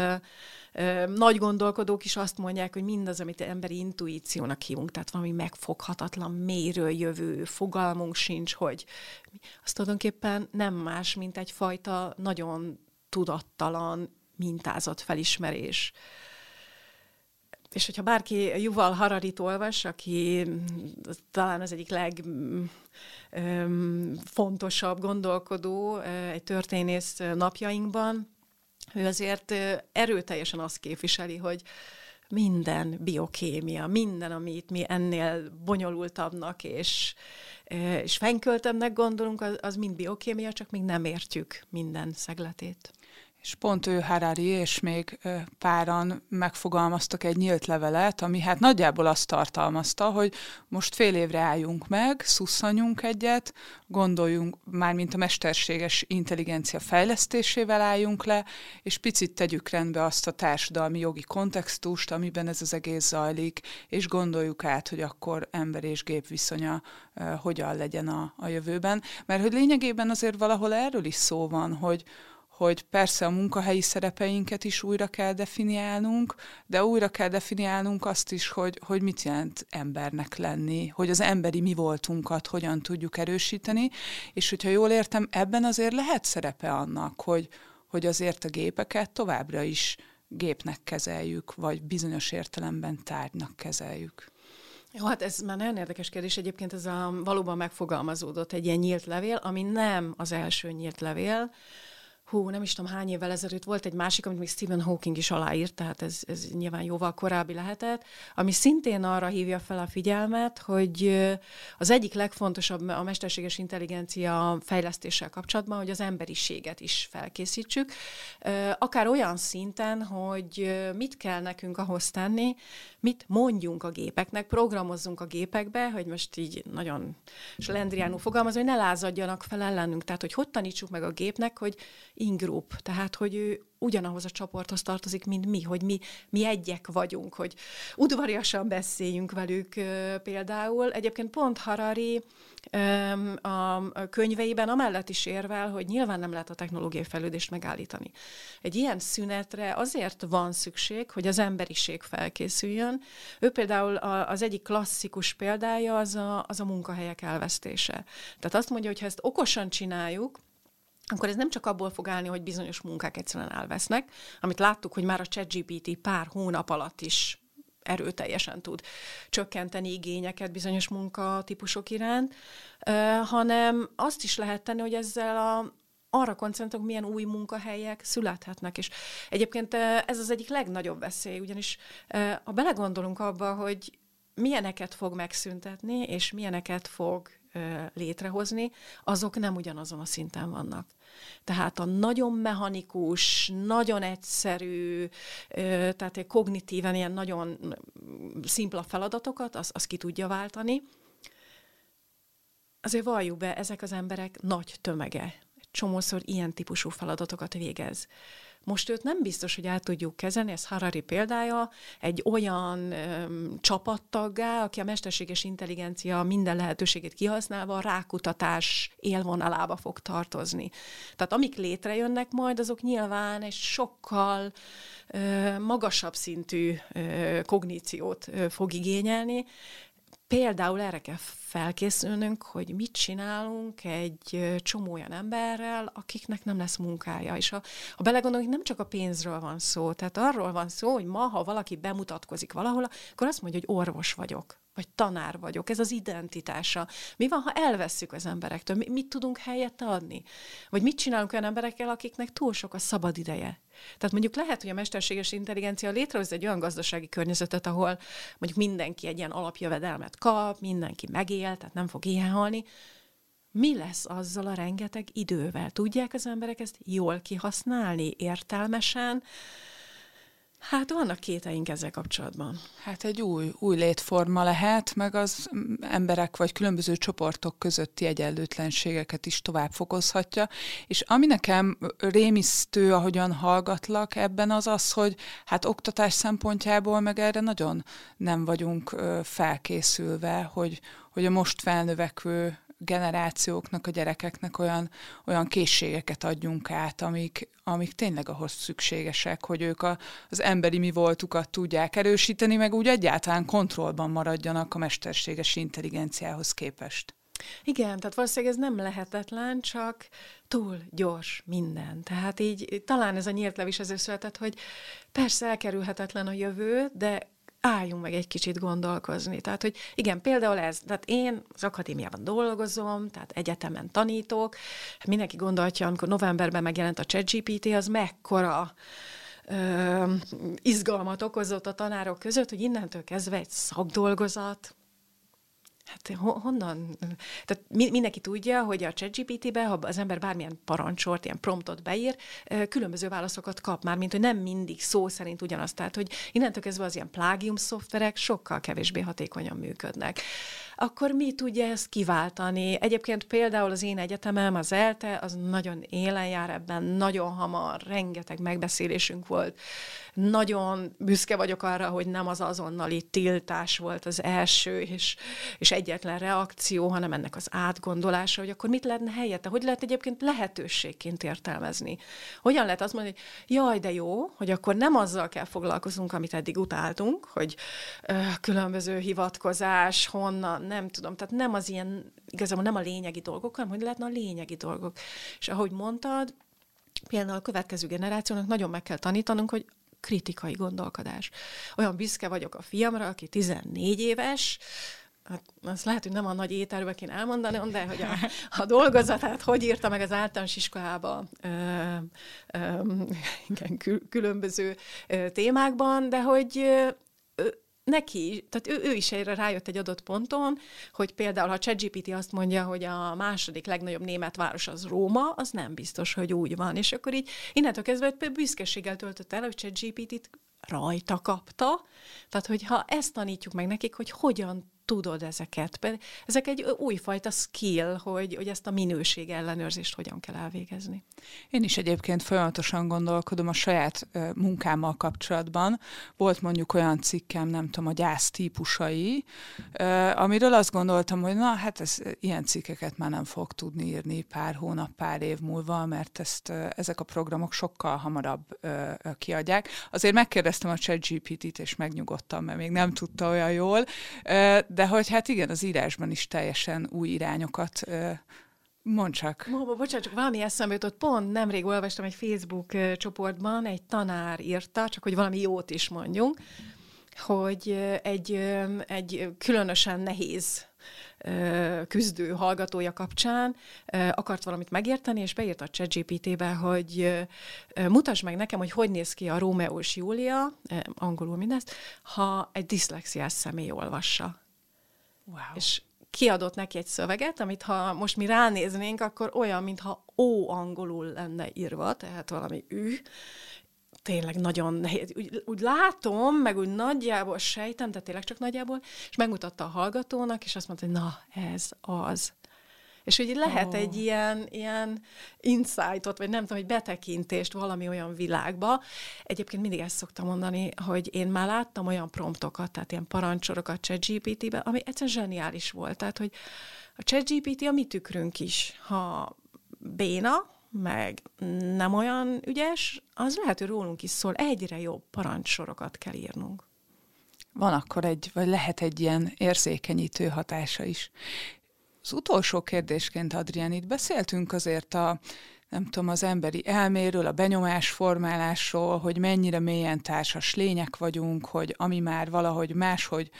nagy gondolkodók is azt mondják, hogy mindaz, amit emberi intuíciónak hívunk, tehát valami megfoghatatlan, mélyről jövő fogalmunk sincs, hogy az tulajdonképpen nem más, mint egyfajta nagyon tudattalan mintázat felismerés és hogyha bárki Yuval Hararit olvas, aki talán az egyik legfontosabb gondolkodó, egy történész napjainkban, ő azért erőteljesen azt képviseli, hogy minden biokémia, minden, amit mi ennél bonyolultabbnak és, és fenköltebbnek gondolunk, az, az mind biokémia, csak még nem értjük minden szegletét. És pont ő Harari és még páran megfogalmaztak egy nyílt levelet, ami hát nagyjából azt tartalmazta, hogy most fél évre álljunk meg, szusszanjunk egyet, gondoljunk már, mint a mesterséges intelligencia fejlesztésével álljunk le, és picit tegyük rendbe azt a társadalmi jogi kontextust, amiben ez az egész zajlik, és gondoljuk át, hogy akkor ember és gép viszonya hogyan legyen a, a jövőben. Mert hogy lényegében azért valahol erről is szó van, hogy, hogy persze a munkahelyi szerepeinket is újra kell definiálnunk, de újra kell definiálnunk azt is, hogy, hogy mit jelent embernek lenni, hogy az emberi mi voltunkat hogyan tudjuk erősíteni, és hogyha jól értem, ebben azért lehet szerepe annak, hogy, hogy azért a gépeket továbbra is gépnek kezeljük, vagy bizonyos értelemben tárgynak kezeljük. Jó, hát ez már nagyon érdekes kérdés. Egyébként ez a, valóban megfogalmazódott egy ilyen nyílt levél, ami nem az első nyílt levél, hú, nem is tudom hány évvel ezelőtt volt egy másik, amit még Stephen Hawking is aláírt, tehát ez, ez nyilván jóval korábbi lehetett, ami szintén arra hívja fel a figyelmet, hogy az egyik legfontosabb a mesterséges intelligencia fejlesztéssel kapcsolatban, hogy az emberiséget is felkészítsük, akár olyan szinten, hogy mit kell nekünk ahhoz tenni, mit mondjunk a gépeknek, programozzunk a gépekbe, hogy most így nagyon slendriánul fogalmazom, hogy ne lázadjanak fel ellenünk, tehát hogy hogy tanítsuk meg a gépnek, hogy ingroup, tehát hogy ő ugyanahoz a csoporthoz tartozik, mint mi, hogy mi, mi egyek vagyunk, hogy udvariasan beszéljünk velük például. Egyébként pont Harari a könyveiben amellett is érvel, hogy nyilván nem lehet a technológiai fejlődést megállítani. Egy ilyen szünetre azért van szükség, hogy az emberiség felkészüljön. Ő például az egyik klasszikus példája az a, az a munkahelyek elvesztése. Tehát azt mondja, hogy ha ezt okosan csináljuk, akkor ez nem csak abból fog állni, hogy bizonyos munkák egyszerűen elvesznek, amit láttuk, hogy már a ChatGPT pár hónap alatt is erőteljesen tud csökkenteni igényeket bizonyos munkatípusok iránt, hanem azt is lehet tenni, hogy ezzel a, arra koncentrálunk, milyen új munkahelyek születhetnek. És egyébként ez az egyik legnagyobb veszély, ugyanis ha belegondolunk abba, hogy milyeneket fog megszüntetni, és milyeneket fog létrehozni, azok nem ugyanazon a szinten vannak. Tehát a nagyon mechanikus, nagyon egyszerű, tehát egy kognitíven ilyen nagyon szimpla feladatokat, az, az ki tudja váltani. Azért valljuk be, ezek az emberek nagy tömege. Csomószor ilyen típusú feladatokat végez. Most őt nem biztos, hogy át tudjuk kezelni, ez Harari példája, egy olyan öm, csapattaggá, aki a mesterséges intelligencia minden lehetőségét kihasználva a rákutatás élvonalába fog tartozni. Tehát amik létrejönnek majd, azok nyilván egy sokkal ö, magasabb szintű ö, kogníciót ö, fog igényelni, Például erre kell felkészülnünk, hogy mit csinálunk egy csomó olyan emberrel, akiknek nem lesz munkája. És ha, ha belegondolunk, nem csak a pénzről van szó, tehát arról van szó, hogy ma, ha valaki bemutatkozik valahol, akkor azt mondja, hogy orvos vagyok vagy tanár vagyok, ez az identitása. Mi van, ha elvesszük az emberektől? Mit tudunk helyette adni? Vagy mit csinálunk olyan emberekkel, akiknek túl sok a szabad ideje? Tehát mondjuk lehet, hogy a mesterséges intelligencia létrehoz egy olyan gazdasági környezetet, ahol mondjuk mindenki egy ilyen alapjövedelmet kap, mindenki megél, tehát nem fog éhen halni. Mi lesz azzal a rengeteg idővel? Tudják az emberek ezt jól kihasználni, értelmesen? Hát vannak kéteink ezzel kapcsolatban. Hát egy új, új létforma lehet, meg az emberek vagy különböző csoportok közötti egyenlőtlenségeket is tovább fokozhatja. És ami nekem rémisztő, ahogyan hallgatlak ebben az az, hogy hát oktatás szempontjából meg erre nagyon nem vagyunk felkészülve, hogy, hogy a most felnövekvő generációknak, a gyerekeknek olyan, olyan készségeket adjunk át, amik, amik tényleg ahhoz szükségesek, hogy ők a, az emberi mi voltukat tudják erősíteni, meg úgy egyáltalán kontrollban maradjanak a mesterséges intelligenciához képest. Igen, tehát valószínűleg ez nem lehetetlen, csak túl gyors minden. Tehát így talán ez a nyílt lev is ezért született, hogy persze elkerülhetetlen a jövő, de álljunk meg egy kicsit gondolkozni. Tehát, hogy igen, például ez, tehát én az akadémiában dolgozom, tehát egyetemen tanítok, mindenki gondolja, amikor novemberben megjelent a ChatGPT, az mekkora ö, izgalmat okozott a tanárok között, hogy innentől kezdve egy szakdolgozat, Hát honnan? Tehát mindenki tudja, hogy a ChatGPT-be, ha az ember bármilyen parancsort, ilyen promptot beír, különböző válaszokat kap már, mint hogy nem mindig szó szerint ugyanaz. Tehát, hogy innentől kezdve az ilyen plágium szoftverek sokkal kevésbé hatékonyan működnek akkor mi tudja ezt kiváltani? Egyébként például az én egyetemem, az ELTE, az nagyon élen jár ebben, nagyon hamar, rengeteg megbeszélésünk volt. Nagyon büszke vagyok arra, hogy nem az azonnali tiltás volt az első és, és egyetlen reakció, hanem ennek az átgondolása, hogy akkor mit lehetne helyette, hogy lehet egyébként lehetőségként értelmezni. Hogyan lehet azt mondani, hogy jaj, de jó, hogy akkor nem azzal kell foglalkozunk, amit eddig utáltunk, hogy ö, különböző hivatkozás, honnan, nem tudom, tehát nem az ilyen, igazából nem a lényegi dolgok, hanem hogy lehetne a lényegi dolgok. És ahogy mondtad, például a következő generációnak nagyon meg kell tanítanunk, hogy kritikai gondolkodás. Olyan büszke vagyok a fiamra, aki 14 éves, Hát azt lehet, hogy nem a nagy ételbe kéne elmondani, de hogy a, a dolgozatát hogy írta meg az általános iskolába ö, ö, igen, különböző témákban, de hogy neki, tehát ő, ő is erre rájött egy adott ponton, hogy például, ha ChatGPT azt mondja, hogy a második legnagyobb német város az Róma, az nem biztos, hogy úgy van. És akkor így innentől kezdve büszkeséggel töltött el, hogy ChatGPT-t rajta kapta. Tehát, hogyha ezt tanítjuk meg nekik, hogy hogyan tudod ezeket. Ezek egy újfajta skill, hogy, hogy ezt a minőség ellenőrzést hogyan kell elvégezni. Én is egyébként folyamatosan gondolkodom a saját munkámmal kapcsolatban. Volt mondjuk olyan cikkem, nem tudom, a gyász típusai, amiről azt gondoltam, hogy na, hát ez, ilyen cikkeket már nem fog tudni írni pár hónap, pár év múlva, mert ezt, ezek a programok sokkal hamarabb kiadják. Azért megkérdeztem a ChatGPT-t, és megnyugodtam, mert még nem tudta olyan jól, de de hogy hát igen, az írásban is teljesen új irányokat Mondd csak. Móba, bocsánat, csak valami eszembe jutott. Pont nemrég olvastam egy Facebook csoportban, egy tanár írta, csak hogy valami jót is mondjunk, hogy egy, egy különösen nehéz küzdő hallgatója kapcsán akart valamit megérteni, és beírta a ChatGPT-be, hogy mutasd meg nekem, hogy hogy néz ki a Rómeó és Júlia, angolul mindezt, ha egy diszlexiás személy olvassa. Wow. És kiadott neki egy szöveget, amit ha most mi ránéznénk, akkor olyan, mintha ó angolul lenne írva, tehát valami ű, tényleg nagyon nehéz. Úgy, úgy látom, meg úgy nagyjából sejtem, de tényleg csak nagyjából, és megmutatta a hallgatónak, és azt mondta, hogy na, ez az. És hogy lehet oh. egy ilyen, ilyen insightot, vagy nem tudom, egy betekintést valami olyan világba. Egyébként mindig ezt szoktam mondani, hogy én már láttam olyan promptokat, tehát ilyen parancsorokat ChatGPT-be, ami egyszerűen zseniális volt. Tehát, hogy a ChatGPT a mi tükrünk is. Ha béna, meg nem olyan ügyes, az lehet, hogy rólunk is szól. Egyre jobb parancsorokat kell írnunk. Van akkor egy, vagy lehet egy ilyen érzékenyítő hatása is. Az utolsó kérdésként, Adrián, itt beszéltünk azért a, nem tudom, az emberi elméről, a benyomásformálásról, hogy mennyire mélyen társas lények vagyunk, hogy ami már valahogy máshogy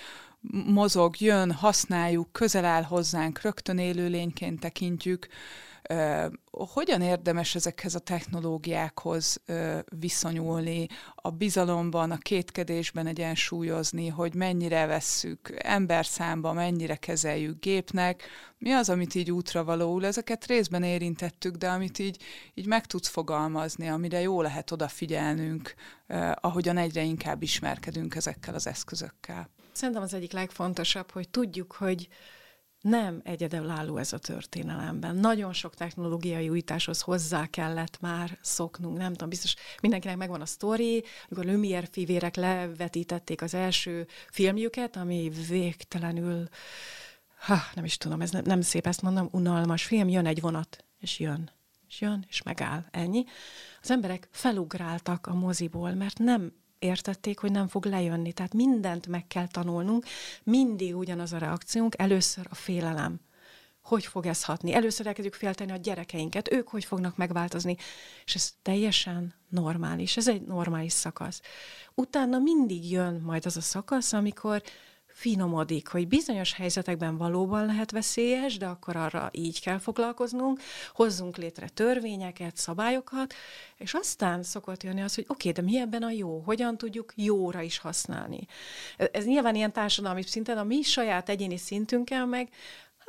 mozog, jön, használjuk, közel áll hozzánk, rögtön élő lényként tekintjük, hogyan érdemes ezekhez a technológiákhoz viszonyulni, a bizalomban, a kétkedésben egyensúlyozni, hogy mennyire vesszük emberszámba, mennyire kezeljük gépnek, mi az, amit így útra valóul, ezeket részben érintettük, de amit így, így meg tudsz fogalmazni, amire jó lehet odafigyelnünk, ahogyan egyre inkább ismerkedünk ezekkel az eszközökkel. Szerintem az egyik legfontosabb, hogy tudjuk, hogy nem egyedülálló ez a történelemben. Nagyon sok technológiai újításhoz hozzá kellett már szoknunk. Nem tudom, biztos mindenkinek megvan a sztori, amikor Lumière fivérek levetítették az első filmjüket, ami végtelenül, ha, nem is tudom, ez nem, nem szép ezt mondom, unalmas film, jön egy vonat, és jön, és jön, és megáll, ennyi. Az emberek felugráltak a moziból, mert nem értették, hogy nem fog lejönni. Tehát mindent meg kell tanulnunk, mindig ugyanaz a reakciónk, először a félelem. Hogy fog ez hatni? Először elkezdjük félteni a gyerekeinket, ők hogy fognak megváltozni. És ez teljesen normális, ez egy normális szakasz. Utána mindig jön majd az a szakasz, amikor finomodik, hogy bizonyos helyzetekben valóban lehet veszélyes, de akkor arra így kell foglalkoznunk, hozzunk létre törvényeket, szabályokat, és aztán szokott jönni az, hogy oké, okay, de mi ebben a jó? Hogyan tudjuk jóra is használni? Ez nyilván ilyen társadalmi szinten, a mi saját egyéni szintünkkel meg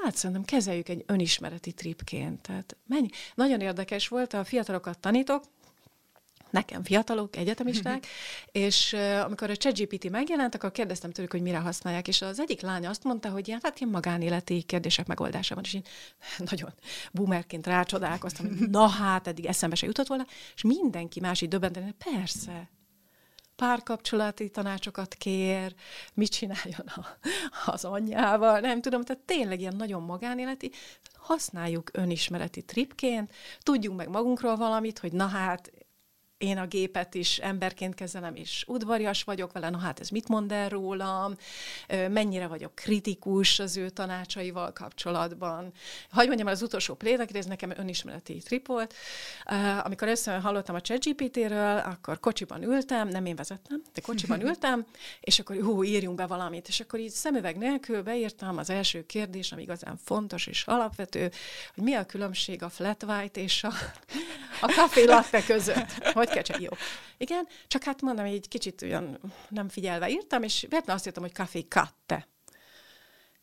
Hát szerintem kezeljük egy önismereti tripként. Tehát mennyi. Nagyon érdekes volt, a fiatalokat tanítok, nekem fiatalok, egyetemisták, és uh, amikor a ChatGPT megjelent, akkor kérdeztem tőlük, hogy mire használják, és az egyik lány azt mondta, hogy ilyen, hát ilyen magánéleti kérdések megoldása van, és én nagyon boomerként rácsodálkoztam, hogy na hát, eddig eszembe se jutott volna, és mindenki más így döbbenten, persze, párkapcsolati tanácsokat kér, mit csináljon a, az anyjával, nem tudom, tehát tényleg ilyen nagyon magánéleti, használjuk önismereti tripként, tudjunk meg magunkról valamit, hogy na hát én a gépet is emberként kezelem, és udvarias vagyok vele, na hát ez mit mond el rólam, mennyire vagyok kritikus az ő tanácsaival kapcsolatban. Hagy mondjam el az utolsó példát, ez nekem önismereti trip volt. Amikor először hallottam a ChatGPT-ről, akkor kocsiban ültem, nem én vezettem, de kocsiban ültem, és akkor hú, írjunk be valamit. És akkor így szemüveg nélkül beírtam az első kérdés, ami igazán fontos és alapvető, hogy mi a különbség a flat white és a, a café latte között. Hogy kell jó. Igen, csak hát mondom, egy kicsit olyan nem figyelve írtam, és véletlenül azt írtam, hogy café katte.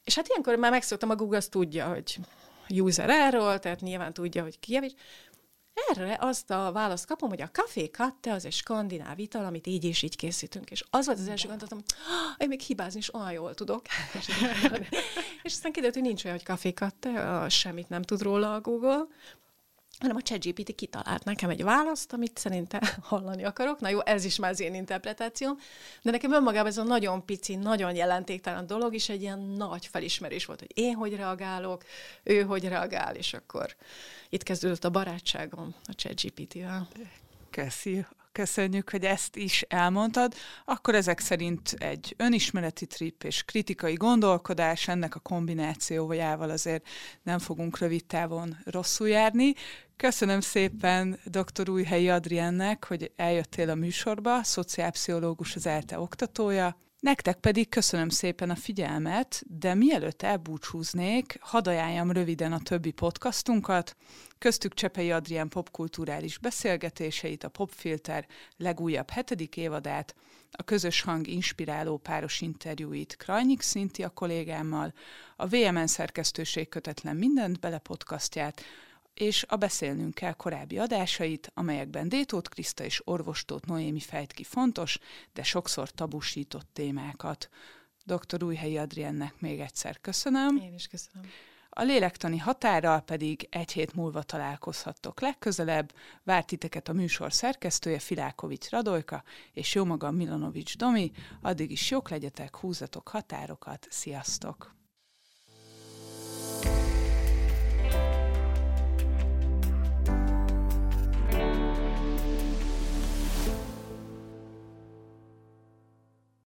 És hát ilyenkor már megszoktam, a Google azt tudja, hogy user erről, tehát nyilván tudja, hogy ki és erre azt a választ kapom, hogy a café katte az egy skandináv ital, amit így és így készítünk. És az volt az első gondolatom, hogy én még hibázni is olyan jól tudok. és aztán kiderült, hogy nincs olyan, hogy café katte, semmit nem tud róla a Google hanem a ChatGPT kitalált nekem egy választ, amit szerintem hallani akarok. Na jó, ez is már az én interpretációm, de nekem önmagában ez a nagyon pici, nagyon jelentéktelen dolog is egy ilyen nagy felismerés volt, hogy én hogy reagálok, ő hogy reagál, és akkor itt kezdődött a barátságom a ChatGPT-vel. Köszi köszönjük, hogy ezt is elmondtad, akkor ezek szerint egy önismereti trip és kritikai gondolkodás, ennek a kombinációjával azért nem fogunk rövid távon rosszul járni. Köszönöm szépen dr. Újhelyi Adriennek, hogy eljöttél a műsorba, szociálpszichológus az ELTE oktatója. Nektek pedig köszönöm szépen a figyelmet, de mielőtt elbúcsúznék, hadd ajánljam röviden a többi podcastunkat, köztük Csepei Adrián popkulturális beszélgetéseit, a Popfilter legújabb hetedik évadát, a közös hang inspiráló páros interjúit Krajnyik Szinti a kollégámmal, a VMN szerkesztőség kötetlen mindent bele podcastját, és a Beszélnünk kell korábbi adásait, amelyekben Détót Kriszta és Orvostót Noémi fejt ki fontos, de sokszor tabusított témákat. Dr. Újhelyi Adriennek még egyszer köszönöm. Én is köszönöm. A lélektani határral pedig egy hét múlva találkozhattok legközelebb. Várt titeket a műsor szerkesztője Filákovics Radojka és jó magam Milanovics Domi. Addig is jók legyetek, húzatok határokat. Sziasztok!